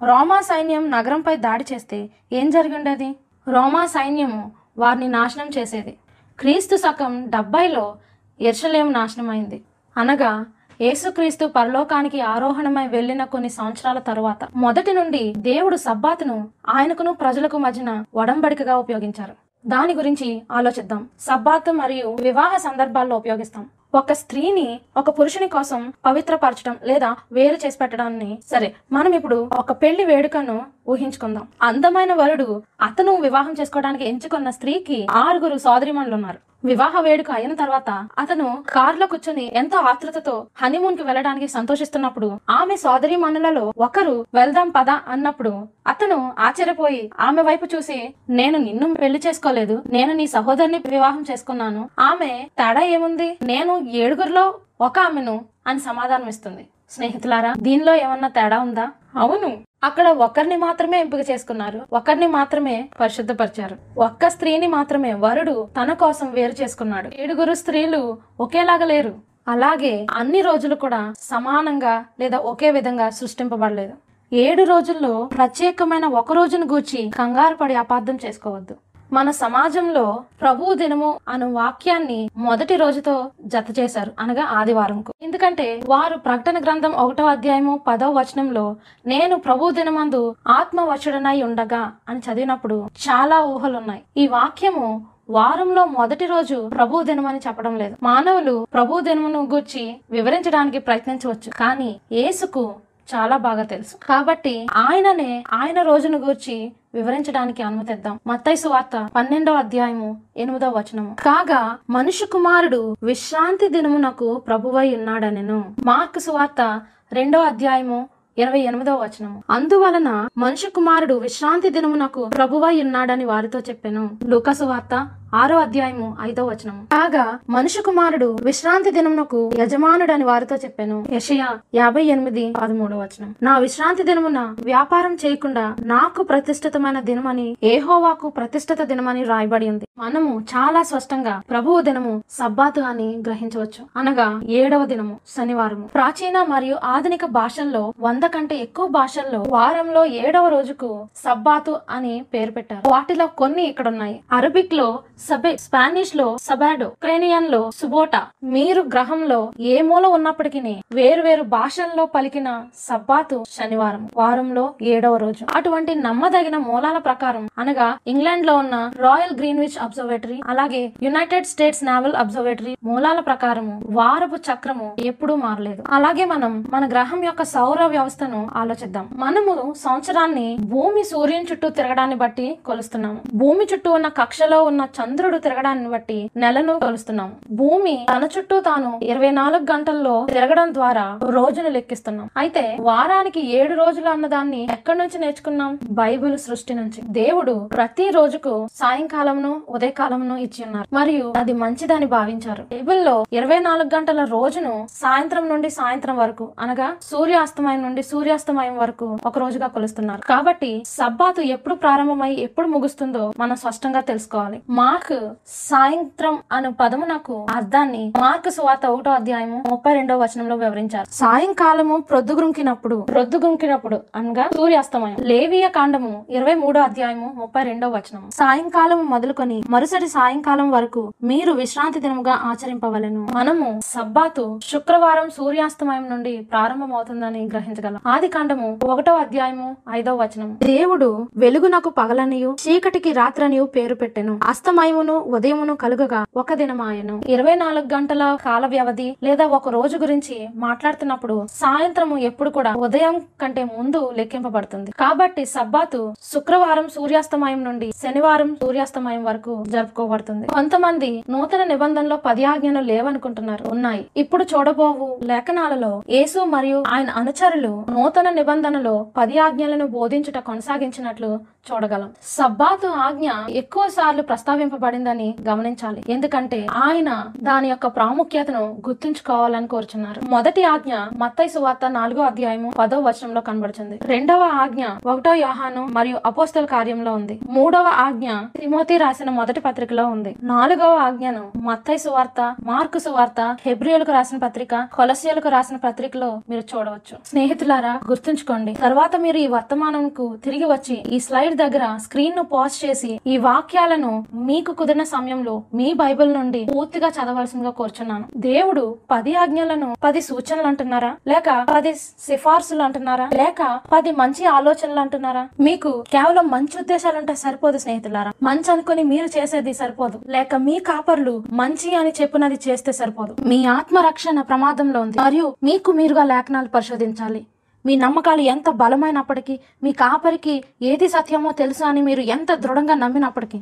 రోమా సైన్యం నగరంపై దాడి చేస్తే ఏం జరిగిండేది? రోమా సైన్యము వారిని నాశనం చేసేది. క్రీస్తు శకం డెబ్బైలో ఎర్షలేం నాశనమైంది. అనగా యేసుక్రీస్తు పరలోకానికి ఆరోహణమై వెళ్ళిన కొన్ని సంవత్సరాల తరువాత మొదటి నుండి దేవుడు సబ్బాతును ఆయనకును ప్రజలకు మధ్యన ఒడంబడికగా ఉపయోగించారు. దాని గురించి ఆలోచిద్దాం. సబ్బాత్ మరియు వివాహ సందర్భాల్లో ఉపయోగిస్తాం. ఒక స్త్రీని ఒక పురుషుని కోసం పవిత్రపరచడం లేదా వేరు చేసి పెట్టడాన్ని సరే మనం ఇప్పుడు ఒక పెళ్ళి వేడుకను ఊహించుకుందాం. అందమైన వరుడు అతను వివాహం చేసుకోవడానికి ఎంచుకున్న స్త్రీకి ఆరుగురు సోదరిమణులు ఉన్నారు వివాహ వేడుక అయిన తర్వాత అతను కారులో కూర్చొని ఎంతో ఆతృతతో హనీమూన్కి వెళ్ళడానికి సంతోషిస్తున్నప్పుడు ఆమె సోదరి మనులలో ఒకరు వెళ్దాం పద అన్నప్పుడు అతను ఆశ్చర్యపోయి ఆమె వైపు చూసి నేను నిన్ను పెళ్ళి చేసుకోలేదు. నేను నీ సహోదరిని వివాహం చేసుకున్నాను. ఆమె తేడా ఏముంది? నేను ఏడుగురిలో ఒక ఆమెను అని సమాధానం ఇస్తుంది స్నేహితులారా దీనిలో ఏమన్నా తేడా ఉందా? అవును. అక్కడ ఒకరిని మాత్రమే ఎంపిక చేసుకున్నారు. ఒకరిని మాత్రమే పరిశుద్ధపరిచారు. ఒక్క స్త్రీని మాత్రమే వరుడు తన కోసం వేరు చేసుకున్నాడు. ఏడుగురు స్త్రీలు ఒకేలాగా లేరు. అలాగే అన్ని రోజులు కూడా సమానంగా లేదా ఒకే విధంగా సృష్టింపబడలేదు. ఏడు రోజుల్లో ప్రత్యేకమైన ఒక రోజును గూర్చి కంగారు పడి అపార్థం చేసుకోవద్దు. మన సమాజంలో ప్రభు దినము అను వాక్యాన్ని మొదటి రోజుతో జత చేశారు అనగా ఆదివారంకు. ఎందుకంటే వారు ప్రకటన గ్రంథం ఒకటో అధ్యాయము పదవ వచనంలో నేను ప్రభు దినమందు ఆత్మవచుడనై ఉండగా అని చదివినప్పుడు చాలా ఊహలున్నాయి. ఈ వాక్యము వారంలో మొదటి రోజు ప్రభు దినమని చెప్పడం లేదు. మానవులు ప్రభు దినమును గూర్చి వివరించడానికి ప్రయత్నించవచ్చు. కానీ యేసుకు చాలా బాగా తెలుసు. కాబట్టి ఆయననే ఆయన రోజును గూర్చి వివరించడానికి అనుమతిద్దాం. మత్తైసు సువార్త పన్నెండో అధ్యాయము ఎనిమిదో వచనము. కాగా మనుషు కుమారుడు విశ్రాంతి దినమునకు ప్రభువై ఉన్నాడనెను. మార్కు సువార్త రెండో అధ్యాయము ఇరవై ఎనిమిదో వచనము. అందువలన మనుషు కుమారుడు విశ్రాంతి దినమునకు ప్రభువై ఉన్నాడని వారితో చెప్పాను. లూకసు వార్త ఆరో అధ్యాయము ఐదో వచనము. కాగా మనుషు కుమారుడు విశ్రాంతి దినమునకు యజమానుడని వారితో చెప్పాను. యషయా యాభై ఎనిమిది పదమూడో వచనం. నా విశ్రాంతి దినమున వ్యాపారం చేయకుండా నాకు ప్రతిష్ఠితమైన దినమని ఏహోవాకు ప్రతిష్ఠిత దినమని రాయబడి ఉంది. మనము చాలా స్పష్టంగా ప్రభువు దినము సబ్బాతు అని గ్రహించవచ్చు. అనగా ఏడవ దినము శనివారము. ప్రాచీన మరియు ఆధునిక భాషల్లో వంద కంటే ఎక్కువ భాషల్లో వారంలో ఏడవ రోజుకు సబ్బాతు అని పేరు పెట్టారు. వాటిలో కొన్ని ఇక్కడ ఉన్నాయి అరబిక్లో సబే స్పానిష్లో సబాడో ఉక్రేనియన్లో సుబోటా. మీరు గ్రహంలో ఏ మూల ఉన్నప్పటికీ వేరు వేరు భాషల్లో పలికిన సబ్బాతు శనివారం వారంలో ఏడవ రోజు. అటువంటి నమ్మదగిన మూలాల ప్రకారం అనగా ఇంగ్లాండ్లో ఉన్న రాయల్ గ్రీన్విచ్ అబ్జర్వేటరీ అలాగే యునైటెడ్ స్టేట్స్ నావల్ అబ్జర్వేటరీ మూలాల ప్రకారము వారపు చక్రము ఎప్పుడూ మారలేదు. అలాగే మనం మన గ్రహం యొక్క సౌర వ్యవస్థను ఆలోచిద్దాం. మనము సంవత్సరాన్ని భూమి సూర్యుని చుట్టూ తిరగడాన్ని బట్టి కొలుస్తున్నాము. భూమి చుట్టూ ఉన్న కక్షలో ఉన్న చంద్రుడు తిరగడాన్ని బట్టి నెలను కొలుస్తున్నాం. భూమి తన చుట్టూ తాను ఇరవై నాలుగు గంటల్లో తిరగడం ద్వారా రోజును లెక్కిస్తున్నాం. అయితే వారానికి ఏడు రోజులు అన్నదాన్ని ఎక్కడి నుంచి నేర్చుకున్నాం? బైబిల్ సృష్టి నుంచి. దేవుడు ప్రతి రోజుకు సాయంకాలమును ఉదయకాలంను ఇచ్చి ఉన్నారు. మరియు అది మంచిదని భావించారు. బైబిల్లో ఇరవై నాలుగు గంటల రోజును సాయంత్రం నుండి సాయంత్రం వరకు అనగా సూర్యాస్తమయం నుండి సూర్యాస్తమయం వరకు ఒక రోజుగా కొలుస్తున్నారు. కాబట్టి సబ్బాతు ఎప్పుడు ప్రారంభమై ఎప్పుడు ముగుస్తుందో మనం స్పష్టంగా తెలుసుకోవాలి. మా మార్క్ సాయంత్రం అను పదమునకు అర్థాన్ని మార్క్ సువార్త ఒకటో అధ్యాయము ముప్పై రెండో వచనంలో వివరించారు. సాయంకాలము ప్రొద్దుగుంకినప్పుడు ప్రొద్దుగుంకినప్పుడు అనగా సూర్యాస్తమయం లేవియ కాండము ఇరవై మూడో అధ్యాయము ముప్పై రెండో వచనం సాయంకాలం మొదలుకొని మరుసటి సాయంకాలం వరకు మీరు విశ్రాంతి దినముగా ఆచరింపవలను. మనము సబ్బాతు శుక్రవారం సూర్యాస్తమయం నుండి ప్రారంభమవుతుందని గ్రహించగలం. ఆది కాండము ఒకటో అధ్యాయము ఐదో వచనం దేవుడు వెలుగునకు పగలనియు చీకటికి రాత్రనియు పేరు పెట్టెను. అస్తమయం ఉదయమును కలుగగా ఒక దినమాయను. ఇరవై నాలుగు గంటల కాల వ్యవధి లేదా ఒక రోజు గురించి మాట్లాడుతున్నప్పుడు సాయంత్రము ఎప్పుడు కూడా ఉదయం కంటే ముందు లెక్కింపబడుతుంది. కాబట్టి సబ్బాతు శుక్రవారం సూర్యాస్తమయం నుండి శనివారం సూర్యాస్తమయం వరకు జరుపుకోబడుతుంది. కొంతమంది నూతన నిబంధనలో పది ఆజ్ఞలు లేవనుకుంటున్నారు ఉన్నాయి. ఇప్పుడు చూడబోవు లేఖనాలలో యేసు మరియు ఆయన అనుచరులు నూతన నిబంధనలో పది ఆజ్ఞలను బోధించుట కొనసాగించినట్లు చూడగలం. సబ్బాతు ఆజ్ఞ ఎక్కువ సార్లు ప్రస్తావింపబడిందని గమనించాలి. ఎందుకంటే ఆయన దాని యొక్క ప్రాముఖ్యతను గుర్తుంచుకోవాలని కోరుచున్నారు. మొదటి ఆజ్ఞ మత్తై సువార్త నాలుగో అధ్యాయము పదో వచనంలో కనబడుతుంది రెండవ ఆజ్ఞ ఒకటో యోహాను మరియు అపోస్తల కార్యంలో ఉంది. మూడవ ఆజ్ఞ తిమోతి రాసిన మొదటి పత్రికలో ఉంది. నాలుగవ ఆజ్ఞను మత్తై సువార్త మార్కు సువార్త హెబ్రియులకు రాసిన పత్రిక కొలసియలకు రాసిన పత్రికలో మీరు చూడవచ్చు. స్నేహితులారా గుర్తుంచుకోండి. తర్వాత మీరు ఈ వర్తమానంకు తిరిగి వచ్చి ఈ స్లైడ్ దగ్గర స్క్రీన్ను పాజ్ చేసి ఈ వాక్యాలను మీకు కుదిరిన సమయంలో మీ బైబిల్ నుండి పూర్తిగా చదవాల్సిందిగా కోరుచున్నాను. దేవుడు పది ఆజ్ఞలను పది సూచనలు అంటున్నారా? లేక పది సిఫార్సులు అంటున్నారా? లేక పది మంచి ఆలోచనలు అంటున్నారా? మీకు కేవలం మంచి ఉద్దేశాలు ఉంటే సరిపోదు స్నేహితులారా. మంచి అనుకుని మీరు చేసేది సరిపోదు. లేక మీ కాపర్లు మంచి అని చెప్పినది చేస్తే సరిపోదు. మీ ఆత్మ రక్షణ ప్రమాదంలో ఉంది. మరియు మీకు మీరుగా లేఖనాలు పరిశోధించాలి. మీ నమ్మకాలు ఎంత బలమైనప్పటికీ మీ కాపరికి ఏది సత్యమో తెలుసా అని మీరు ఎంత దృఢంగా నమ్మినప్పటికీ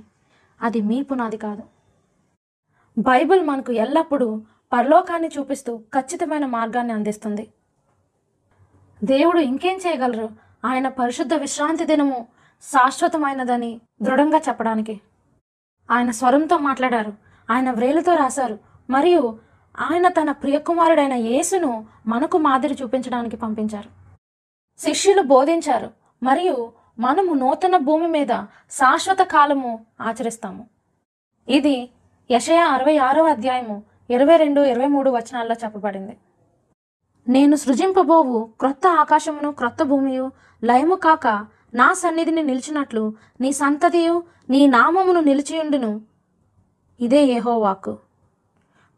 అది మీ పునాది కాదు. బైబిల్ మనకు ఎల్లప్పుడూ పరలోకాన్ని చూపిస్తూ ఖచ్చితమైన మార్గాన్ని అందిస్తుంది. దేవుడు ఇంకేం చేయగలరు? ఆయన పరిశుద్ధ విశ్రాంతి దినము శాశ్వతమైనదని దృఢంగా చెప్పడానికి. ఆయన స్వరంతో మాట్లాడారు ఆయన వ్రేలుతో రాశారు మరియు ఆయన తన ప్రియకుమారుడైన యేసును మనకు మాదిరి చూపించడానికి పంపించారు. శిష్యులు బోధించారు. మరియు మనము నూతన భూమి మీద శాశ్వత కాలము ఆచరిస్తాము. ఇది యషయ అరవై ఆరో అధ్యాయము ఇరవై రెండు ఇరవై మూడు వచనాల్లో చెప్పబడింది. నేను సృజింపబోవు క్రొత్త ఆకాశమును క్రొత్త భూమియు లయము కాక నా సన్నిధిని నిలిచినట్లు నీ సంతతియు నీ నామమును నిలిచియుండును. ఇదే ఏహో వాక్కు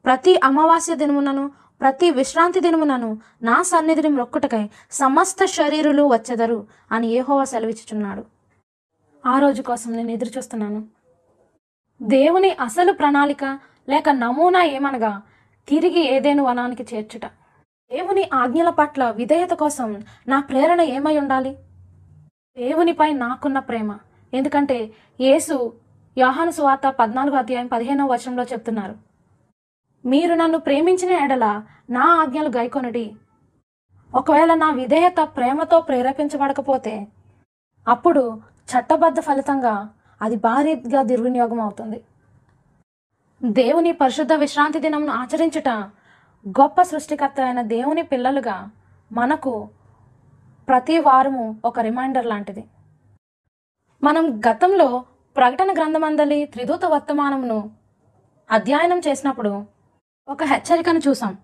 ప్రతి అమావాస్య దినమునను ప్రతి విశ్రాంతి దినమునను నా సన్నిధిని మొక్కుటకై సమస్త శరీరులు వచ్చెదరు అని ఏహోవా సెలవిచ్చుచున్నాడు. ఆ రోజు కోసం నేను ఎదురు చూస్తున్నాను దేవుని అసలు ప్రణాళిక లేక నమూనా ఏమనగా తిరిగి ఏదేను వనానికి చేర్చుట. దేవుని ఆజ్ఞల పట్ల విధేయత కోసం నా ప్రేరణ ఏమై ఉండాలి? దేవునిపై నాకున్న ప్రేమ. ఎందుకంటే యేసు యోహాను సువార్త పద్నాలుగు అధ్యాయం పదిహేనవ వచనంలో చెప్తున్నారు. మీరు నన్ను ప్రేమించిన ఎడల నా ఆజ్ఞలు గైకొనడి. ఒకవేళ నా విధేయత ప్రేమతో ప్రేరేపించబడకపోతే అప్పుడు చట్టబద్ధ ఫలితంగా అది భారీగా దుర్వినియోగం అవుతుంది. దేవుని పరిశుద్ధ విశ్రాంతి దినంను ఆచరించుట గొప్ప సృష్టికర్త అయిన దేవుని పిల్లలుగా మనకు ప్రతి వారము ఒక రిమైండర్ లాంటిది. మనం గతంలో ప్రకటన గ్రంథమందలి త్రిదూత వర్తమానమును అధ్యయనం చేసినప్పుడు ఒక హెచ్చరికను చూసాం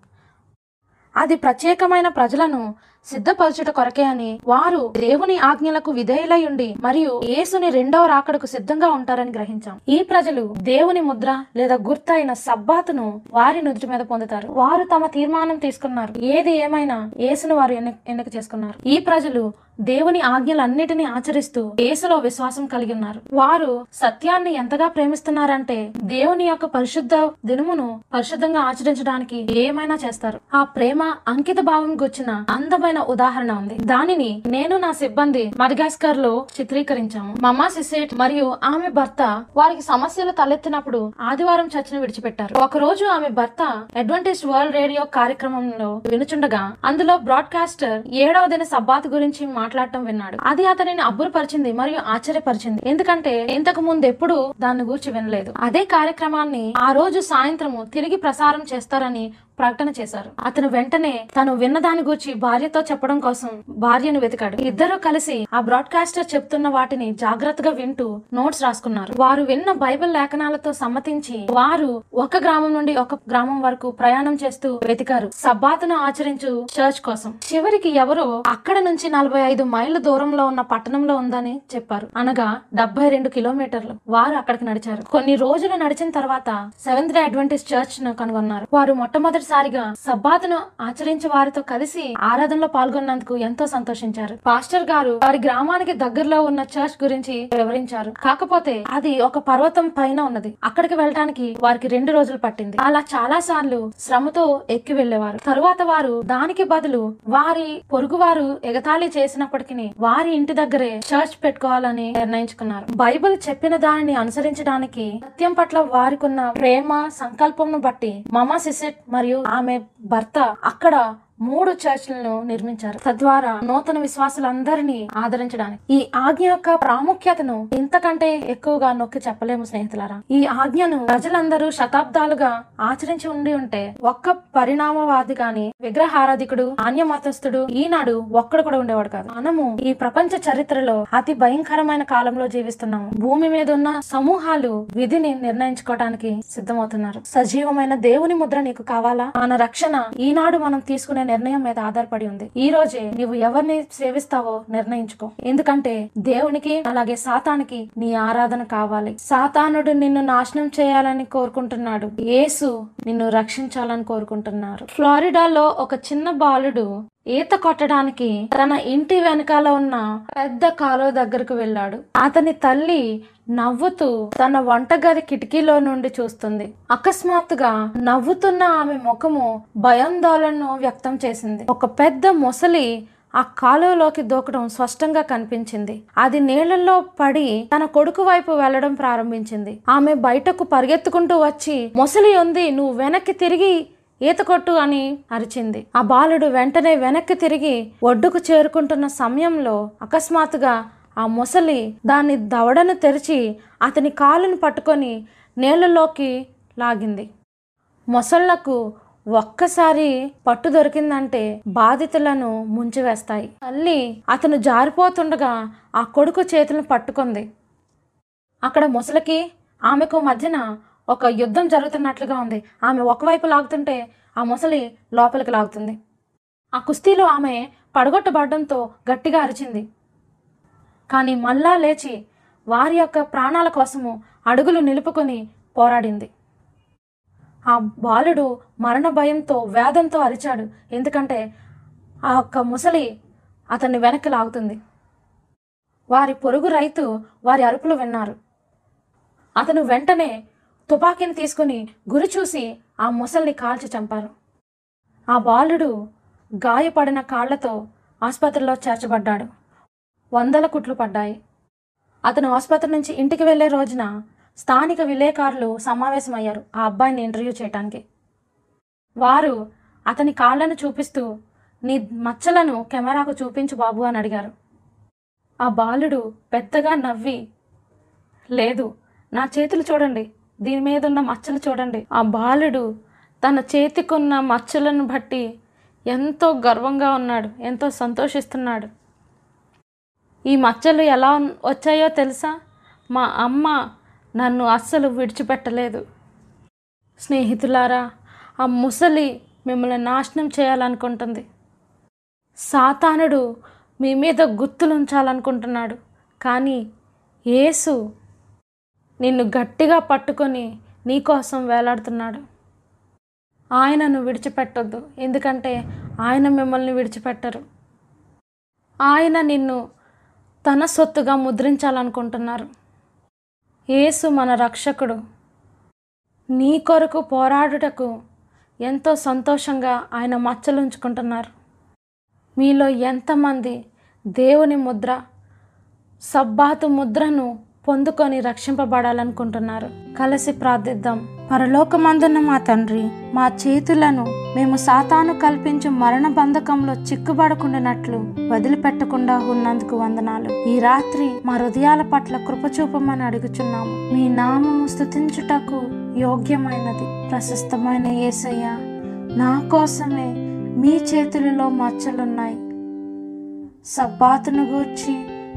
అది ప్రత్యేకమైన ప్రజలను సిద్ధపరచుట కొరకే అని. వారు దేవుని ఆజ్ఞలకు విధేయులై ఉండి మరియు యేసుని రెండవ రాకడకు సిద్ధంగా ఉంటారని గ్రహించాం. ఈ ప్రజలు దేవుని ముద్ర లేదా గుర్తైన సబ్బాతును వారి నుదుటి మీద పొందుతారు. వారు తమ తీర్మానం తీసుకున్నారు. ఏది ఏమైనా యేసును వారు ఎన్ని- ఎన్నిక చేసుకున్నారు. ఈ ప్రజలు దేవుని ఆజ్ఞలన్నిటినీ ఆచరిస్తూ యేసులో విశ్వాసం కలిగి ఉన్నారు. వారు సత్యాన్ని ఎంతగా ప్రేమిస్తున్నారంటే దేవుని యొక్క పరిశుద్ధ దినమును పరిశుద్ధంగా ఆచరించడానికి ఏమైనా చేస్తారు. ఆ ప్రేమ అంకిత భావం గుచ్చిన అందమైన ఉదాహరణ ఉంది. దానిని నేను నా సిబ్బంది మడగాస్కర్లో చిత్రీకరించాము. మమ్మా సిసేట్ మరియు ఆమె భర్త వారికి సమస్యలు తలెత్తినప్పుడు ఆదివారం చర్చను విడిచిపెట్టారు. ఒక రోజు ఆమె భర్త అడ్వాంటేజ్ వరల్డ్ రేడియో కార్యక్రమంలో వినుచుండగా అందులో బ్రాడ్కాస్టర్ ఏడవ దిన సబ్బాత్ గురించి మాట్లాడటం విన్నాడు. అది అతనిని అబ్బురపరిచింది మరియు ఆశ్చర్యపరిచింది. ఎందుకంటే ఇంతకు ముందు ఎప్పుడు దాన్ని గూర్చి వినలేదు. అదే కార్యక్రమాన్ని ఆ రోజు సాయంత్రము తిరిగి ప్రసారం చేస్తారని ప్రకటన చేశారు. అతను వెంటనే తను విన్న దాని గురించి భార్యతో చెప్పడం కోసం భార్యను వెతికాడు. ఇద్దరు కలిసి ఆ బ్రాడ్కాస్టర్ చెప్తున్న వాటిని జాగ్రత్తగా వింటూ నోట్స్ రాసుకున్నారు. వారు విన్న బైబిల్ లేఖనాలతో సమ్మతించి వారు ఒక గ్రామం నుండి ఒక గ్రామం వరకు ప్రయాణం చేస్తూ వెతికారు. సబ్బాతును ఆచరించు చర్చ్ కోసం. చివరికి ఎవరో అక్కడ నుంచి నలభై ఐదు మైళ్ళ దూరంలో ఉన్న పట్టణంలో ఉందని చెప్పారు. అనగా డెబ్బై రెండు కిలోమీటర్లు. వారు అక్కడికి నడిచారు. కొన్ని రోజులు నడిచిన తర్వాత సెవెంత్ డే అడ్వెంటిస్ట్ చర్చ్ను కనుగొన్నారు. వారు మొట్టమొదటి మొట్టమొదటిసారిగా సబ్బాతును ఆచరించే వారితో కలిసి ఆరాధనలో పాల్గొన్నందుకు ఎంతో సంతోషించారు. పాస్టర్ గారు వారి గ్రామానికి దగ్గరలో ఉన్న చర్చ్ గురించి వివరించారు. కాకపోతే అది ఒక పర్వతం పైన ఉన్నది. అక్కడికి వెళ్ళడానికి వారికి రెండు రోజులు పట్టింది. అలా చాలా సార్లు శ్రమతో ఎక్కి వెళ్ళేవారు తరువాత వారు దానికి బదులు వారి పొరుగు వారు ఎగతాళి చేసినప్పటికీ వారి ఇంటి దగ్గరే చర్చ్ పెట్టుకోవాలని నిర్ణయించుకున్నారు. బైబిల్ చెప్పిన దానిని అనుసరించడానికి సత్యం పట్ల వారికున్న ప్రేమ సంకల్పంను బట్టి మమా సిసెట్ మరియు ఆమె భర్త అక్కడ మూడు చర్చ్లను నిర్మించారు. తద్వారా నూతన విశ్వాసులందరినీ ఆదరించడానికి. ఈ ఆజ్ఞ యొక్క ప్రాముఖ్యతను ఇంతకంటే ఎక్కువగా నొక్కి చెప్పలేము స్నేహితులారా. ఈ ఆజ్ఞను ప్రజలందరూ శతాబ్దాలుగా ఆచరించి ఉండి ఉంటే ఒక్క పరిణామవాది గాని విగ్రహారాధికుడు అన్య మతస్థుడు ఈనాడు ఒక్కడు కూడా ఉండేవాడు కాదు. మనము ఈ ప్రపంచ చరిత్రలో అతి భయంకరమైన కాలంలో జీవిస్తున్నాము. భూమి మీద ఉన్న సమూహాలు విధిని నిర్ణయించుకోవడానికి సిద్ధమవుతున్నారు. సజీవమైన దేవుని ముద్ర నీకు కావాలా? మన రక్షణ ఈనాడు మనం తీసుకునే నిర్ణయం మీద ఆధారపడి ఉంది. ఈ రోజే నీవు ఎవరిని సేవిస్తావో నిర్ణయించుకో. ఎందుకంటే దేవునికి అలాగే సాతానికి నీ ఆరాధన కావాలి. సాతానుడు నిన్ను నాశనం చేయాలని కోరుకుంటున్నాడు. యేసు నిన్ను రక్షించాలని కోరుకుంటున్నారు. ఫ్లోరిడాలో ఒక చిన్న బాలుడు ఈత కొట్టడానికి తన ఇంటి వెనకాల ఉన్న పెద్ద కాలువ దగ్గరకు వెళ్ళాడు. అతని తల్లి నవ్వుతూ తన వంటగది కిటికీలో నుండి చూస్తుంది. అకస్మాత్తుగా నవ్వుతున్న ఆమె ముఖము భయాందోళనను వ్యక్తం చేసింది. ఒక పెద్ద మొసలి ఆ కాలువలోకి దూకడం స్పష్టంగా కనిపించింది. అది నీళ్ళలో పడి తన కొడుకు వైపు వెళ్ళడం ప్రారంభించింది. ఆమె బయటకు పరిగెత్తుకుంటూ వచ్చి మొసలి ఉంది నువ్వు వెనక్కి తిరిగి ఈత కొట్టు అని అరిచింది. ఆ బాలుడు వెంటనే వెనక్కి తిరిగి ఒడ్డుకు చేరుకుంటున్న సమయంలో అకస్మాత్తుగా ఆ మొసలి దాని దవడను తెరిచి అతని కాలును పట్టుకొని నీళ్ళలోకి లాగింది. మొసళ్ళకు ఒక్కసారి పట్టు దొరికిందంటే బాధితులను ముంచివేస్తాయి. తల్లి అతను జారిపోతుండగా ఆ కొడుకు చేతులను పట్టుకుంది. అక్కడ ముసలికి ఆమెకు మధ్యన ఒక యుద్ధం జరుగుతున్నట్లుగా ఉంది. ఆమె ఒకవైపు లాగుతుంటే ఆ ముసలి లోపలికి లాగుతుంది. ఆ కుస్తీలో ఆమె పడగొట్టబడడంతో గట్టిగా అరిచింది. కానీ మళ్ళా లేచి వారి యొక్క ప్రాణాల కోసము అడుగులు నిలుపుకొని పోరాడింది. ఆ బాలుడు మరణ భయంతో వేదంతో అరిచాడు. ఎందుకంటే ఆ యొక్క ముసలి అతన్ని వెనక్కి లాగుతుంది. వారి పొరుగు రైతు వారి అరుపులు విన్నారు. అతను వెంటనే తుపాకీని తీసుకుని గురి చూసి ఆ ముసల్ని కాల్చి చంపారు. ఆ బాలుడు గాయపడిన కాళ్ళతో ఆసుపత్రిలో చేర్చబడ్డాడు. వందల కుట్లు పడ్డాయి. అతను ఆసుపత్రి నుంచి ఇంటికి వెళ్ళే రోజున స్థానిక విలేకారులు సమావేశమయ్యారు ఆ అబ్బాయిని ఇంటర్వ్యూ చేయడానికి వారు అతని కాళ్ళను చూపిస్తూ నీ మచ్చలను కెమెరాకు చూపించు బాబు అని అడిగారు. ఆ బాలుడు పెద్దగా నవ్వి లేదు నా చేతులు చూడండి దీని మీద ఉన్న మచ్చలు చూడండి. ఆ బాలుడు తన చేతికున్న మచ్చలను బట్టి ఎంతో గర్వంగా ఉన్నాడు ఎంతో సంతోషిస్తున్నాడు. ఈ మచ్చలు ఎలా వచ్చాయో తెలుసా? మా అమ్మ నన్ను అస్సలు విడిచిపెట్టలేదు. స్నేహితులారా ఆ ముసలి మిమ్మల్ని నాశనం చేయాలనుకుంటుంది. సాతానుడు మీ మీద గుర్తులు ఉంచాలనుకుంటున్నాడు కానీ యేసు నిన్ను గట్టిగా పట్టుకొని నీకోసం వేలాడుతున్నాడు. ఆయనను విడిచిపెట్టొద్దు. ఎందుకంటే ఆయన మిమ్మల్ని విడిచిపెట్టరు. ఆయన నిన్ను తన సొత్తుగా ముద్రించాలనుకుంటున్నారు. యేసు మన రక్షకుడు. నీ కొరకు పోరాడుటకు ఎంతో సంతోషంగా ఆయన మచ్చలుంచుకుంటున్నారు. మీలో ఎంతమంది దేవుని ముద్ర సబ్బాతు ముద్రను పొందుకొని రక్షింపబడాలనుకుంటున్నారు. కలిసి ప్రార్థిద్దాం. పరలోకమందున్న మా తండ్రి మా చేతులను మేము సాతాను కల్పించు మరణ బంధకంలో చిక్కుబడకుండానట్లు వదిలిపెట్టకుండా ఉన్నందుకు వందనాలు. ఈ రాత్రి మా హృదయాల పట్ల కృపచూపమని అడుగుచున్నాము. మీ నామము స్థుతించుటకు యోగ్యమైనది. ప్రశస్తమైన యేసయ్య నా కోసమే మీ చేతులలో మచ్చలున్నాయి. సబ్బాతును గూర్చి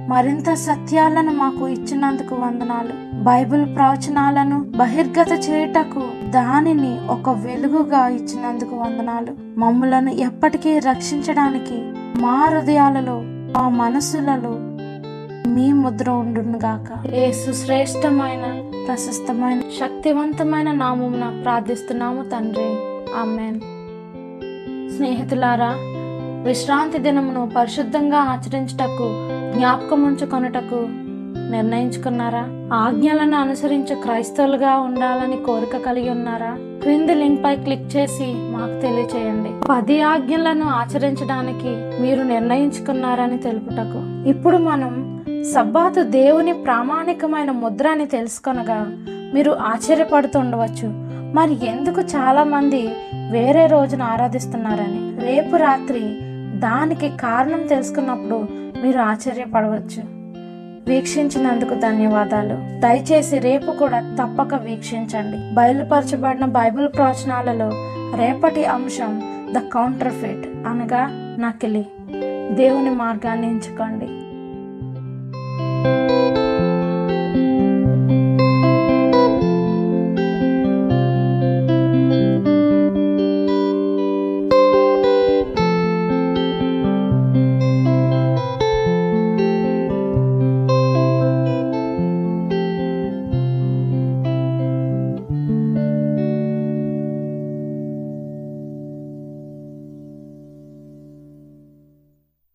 మరింత సత్యాలను మాకు ఇచ్చినందుకు వందనాలు. బైబిల్ ప్రవచనాలను బహిర్గత చేయుటకు దానిని ఒక వెలుగుగా ఇచ్చినందుకు వందనాలు. మమ్ములను ఎప్పటికీ రక్షించడానికి మా హృదయాలలో మా మనసులలో మీ ముద్ర ఉండునుగాక. ఏ శ్రేష్టమైన ప్రశస్తమైన శక్తివంతమైన నామమున ప్రార్థిస్తున్నాము తండ్రి. ఆమెన్. స్నేహితులారా విశ్రాంతి దినమును పరిశుద్ధంగా ఆచరించుటకు జ్ఞాపకం ఉంచుకొనుటకు నిర్ణయించుకున్నారా? ఆజ్ఞలను అనుసరించే క్రైస్తవులుగా ఉండాలని కోరిక కలిగి ఉన్నారా? క్రింది లింక్ పై క్లిక్ చేసి మాకు తెలియచేయండి. పది ఆజ్ఞలను ఆచరించడానికి మీరు నిర్ణయించుకున్నారని తెలుపుటకు. ఇప్పుడు మనం సబ్బాతు దేవుని ప్రామాణికమైన ముద్ర అని తెలుసుకొనగా మీరు ఆశ్చర్యపడుతుండవచ్చు. మరి ఎందుకు చాలా మంది వేరే రోజున ఆరాధిస్తున్నారని? రేపు రాత్రి దానికి కారణం తెలుసుకున్నప్పుడు మీరు ఆశ్చర్యపడవచ్చు. వీక్షించినందుకు ధన్యవాదాలు. దయచేసి రేపు కూడా తప్పక వీక్షించండి. బయలుపరచబడిన బైబిల్ ప్రవచనాలలో రేపటి అంశం ద కౌంటర్ ఫిట్ అనగా నకిలీ. దేవుని మార్గాన్ని ఎంచుకోండి.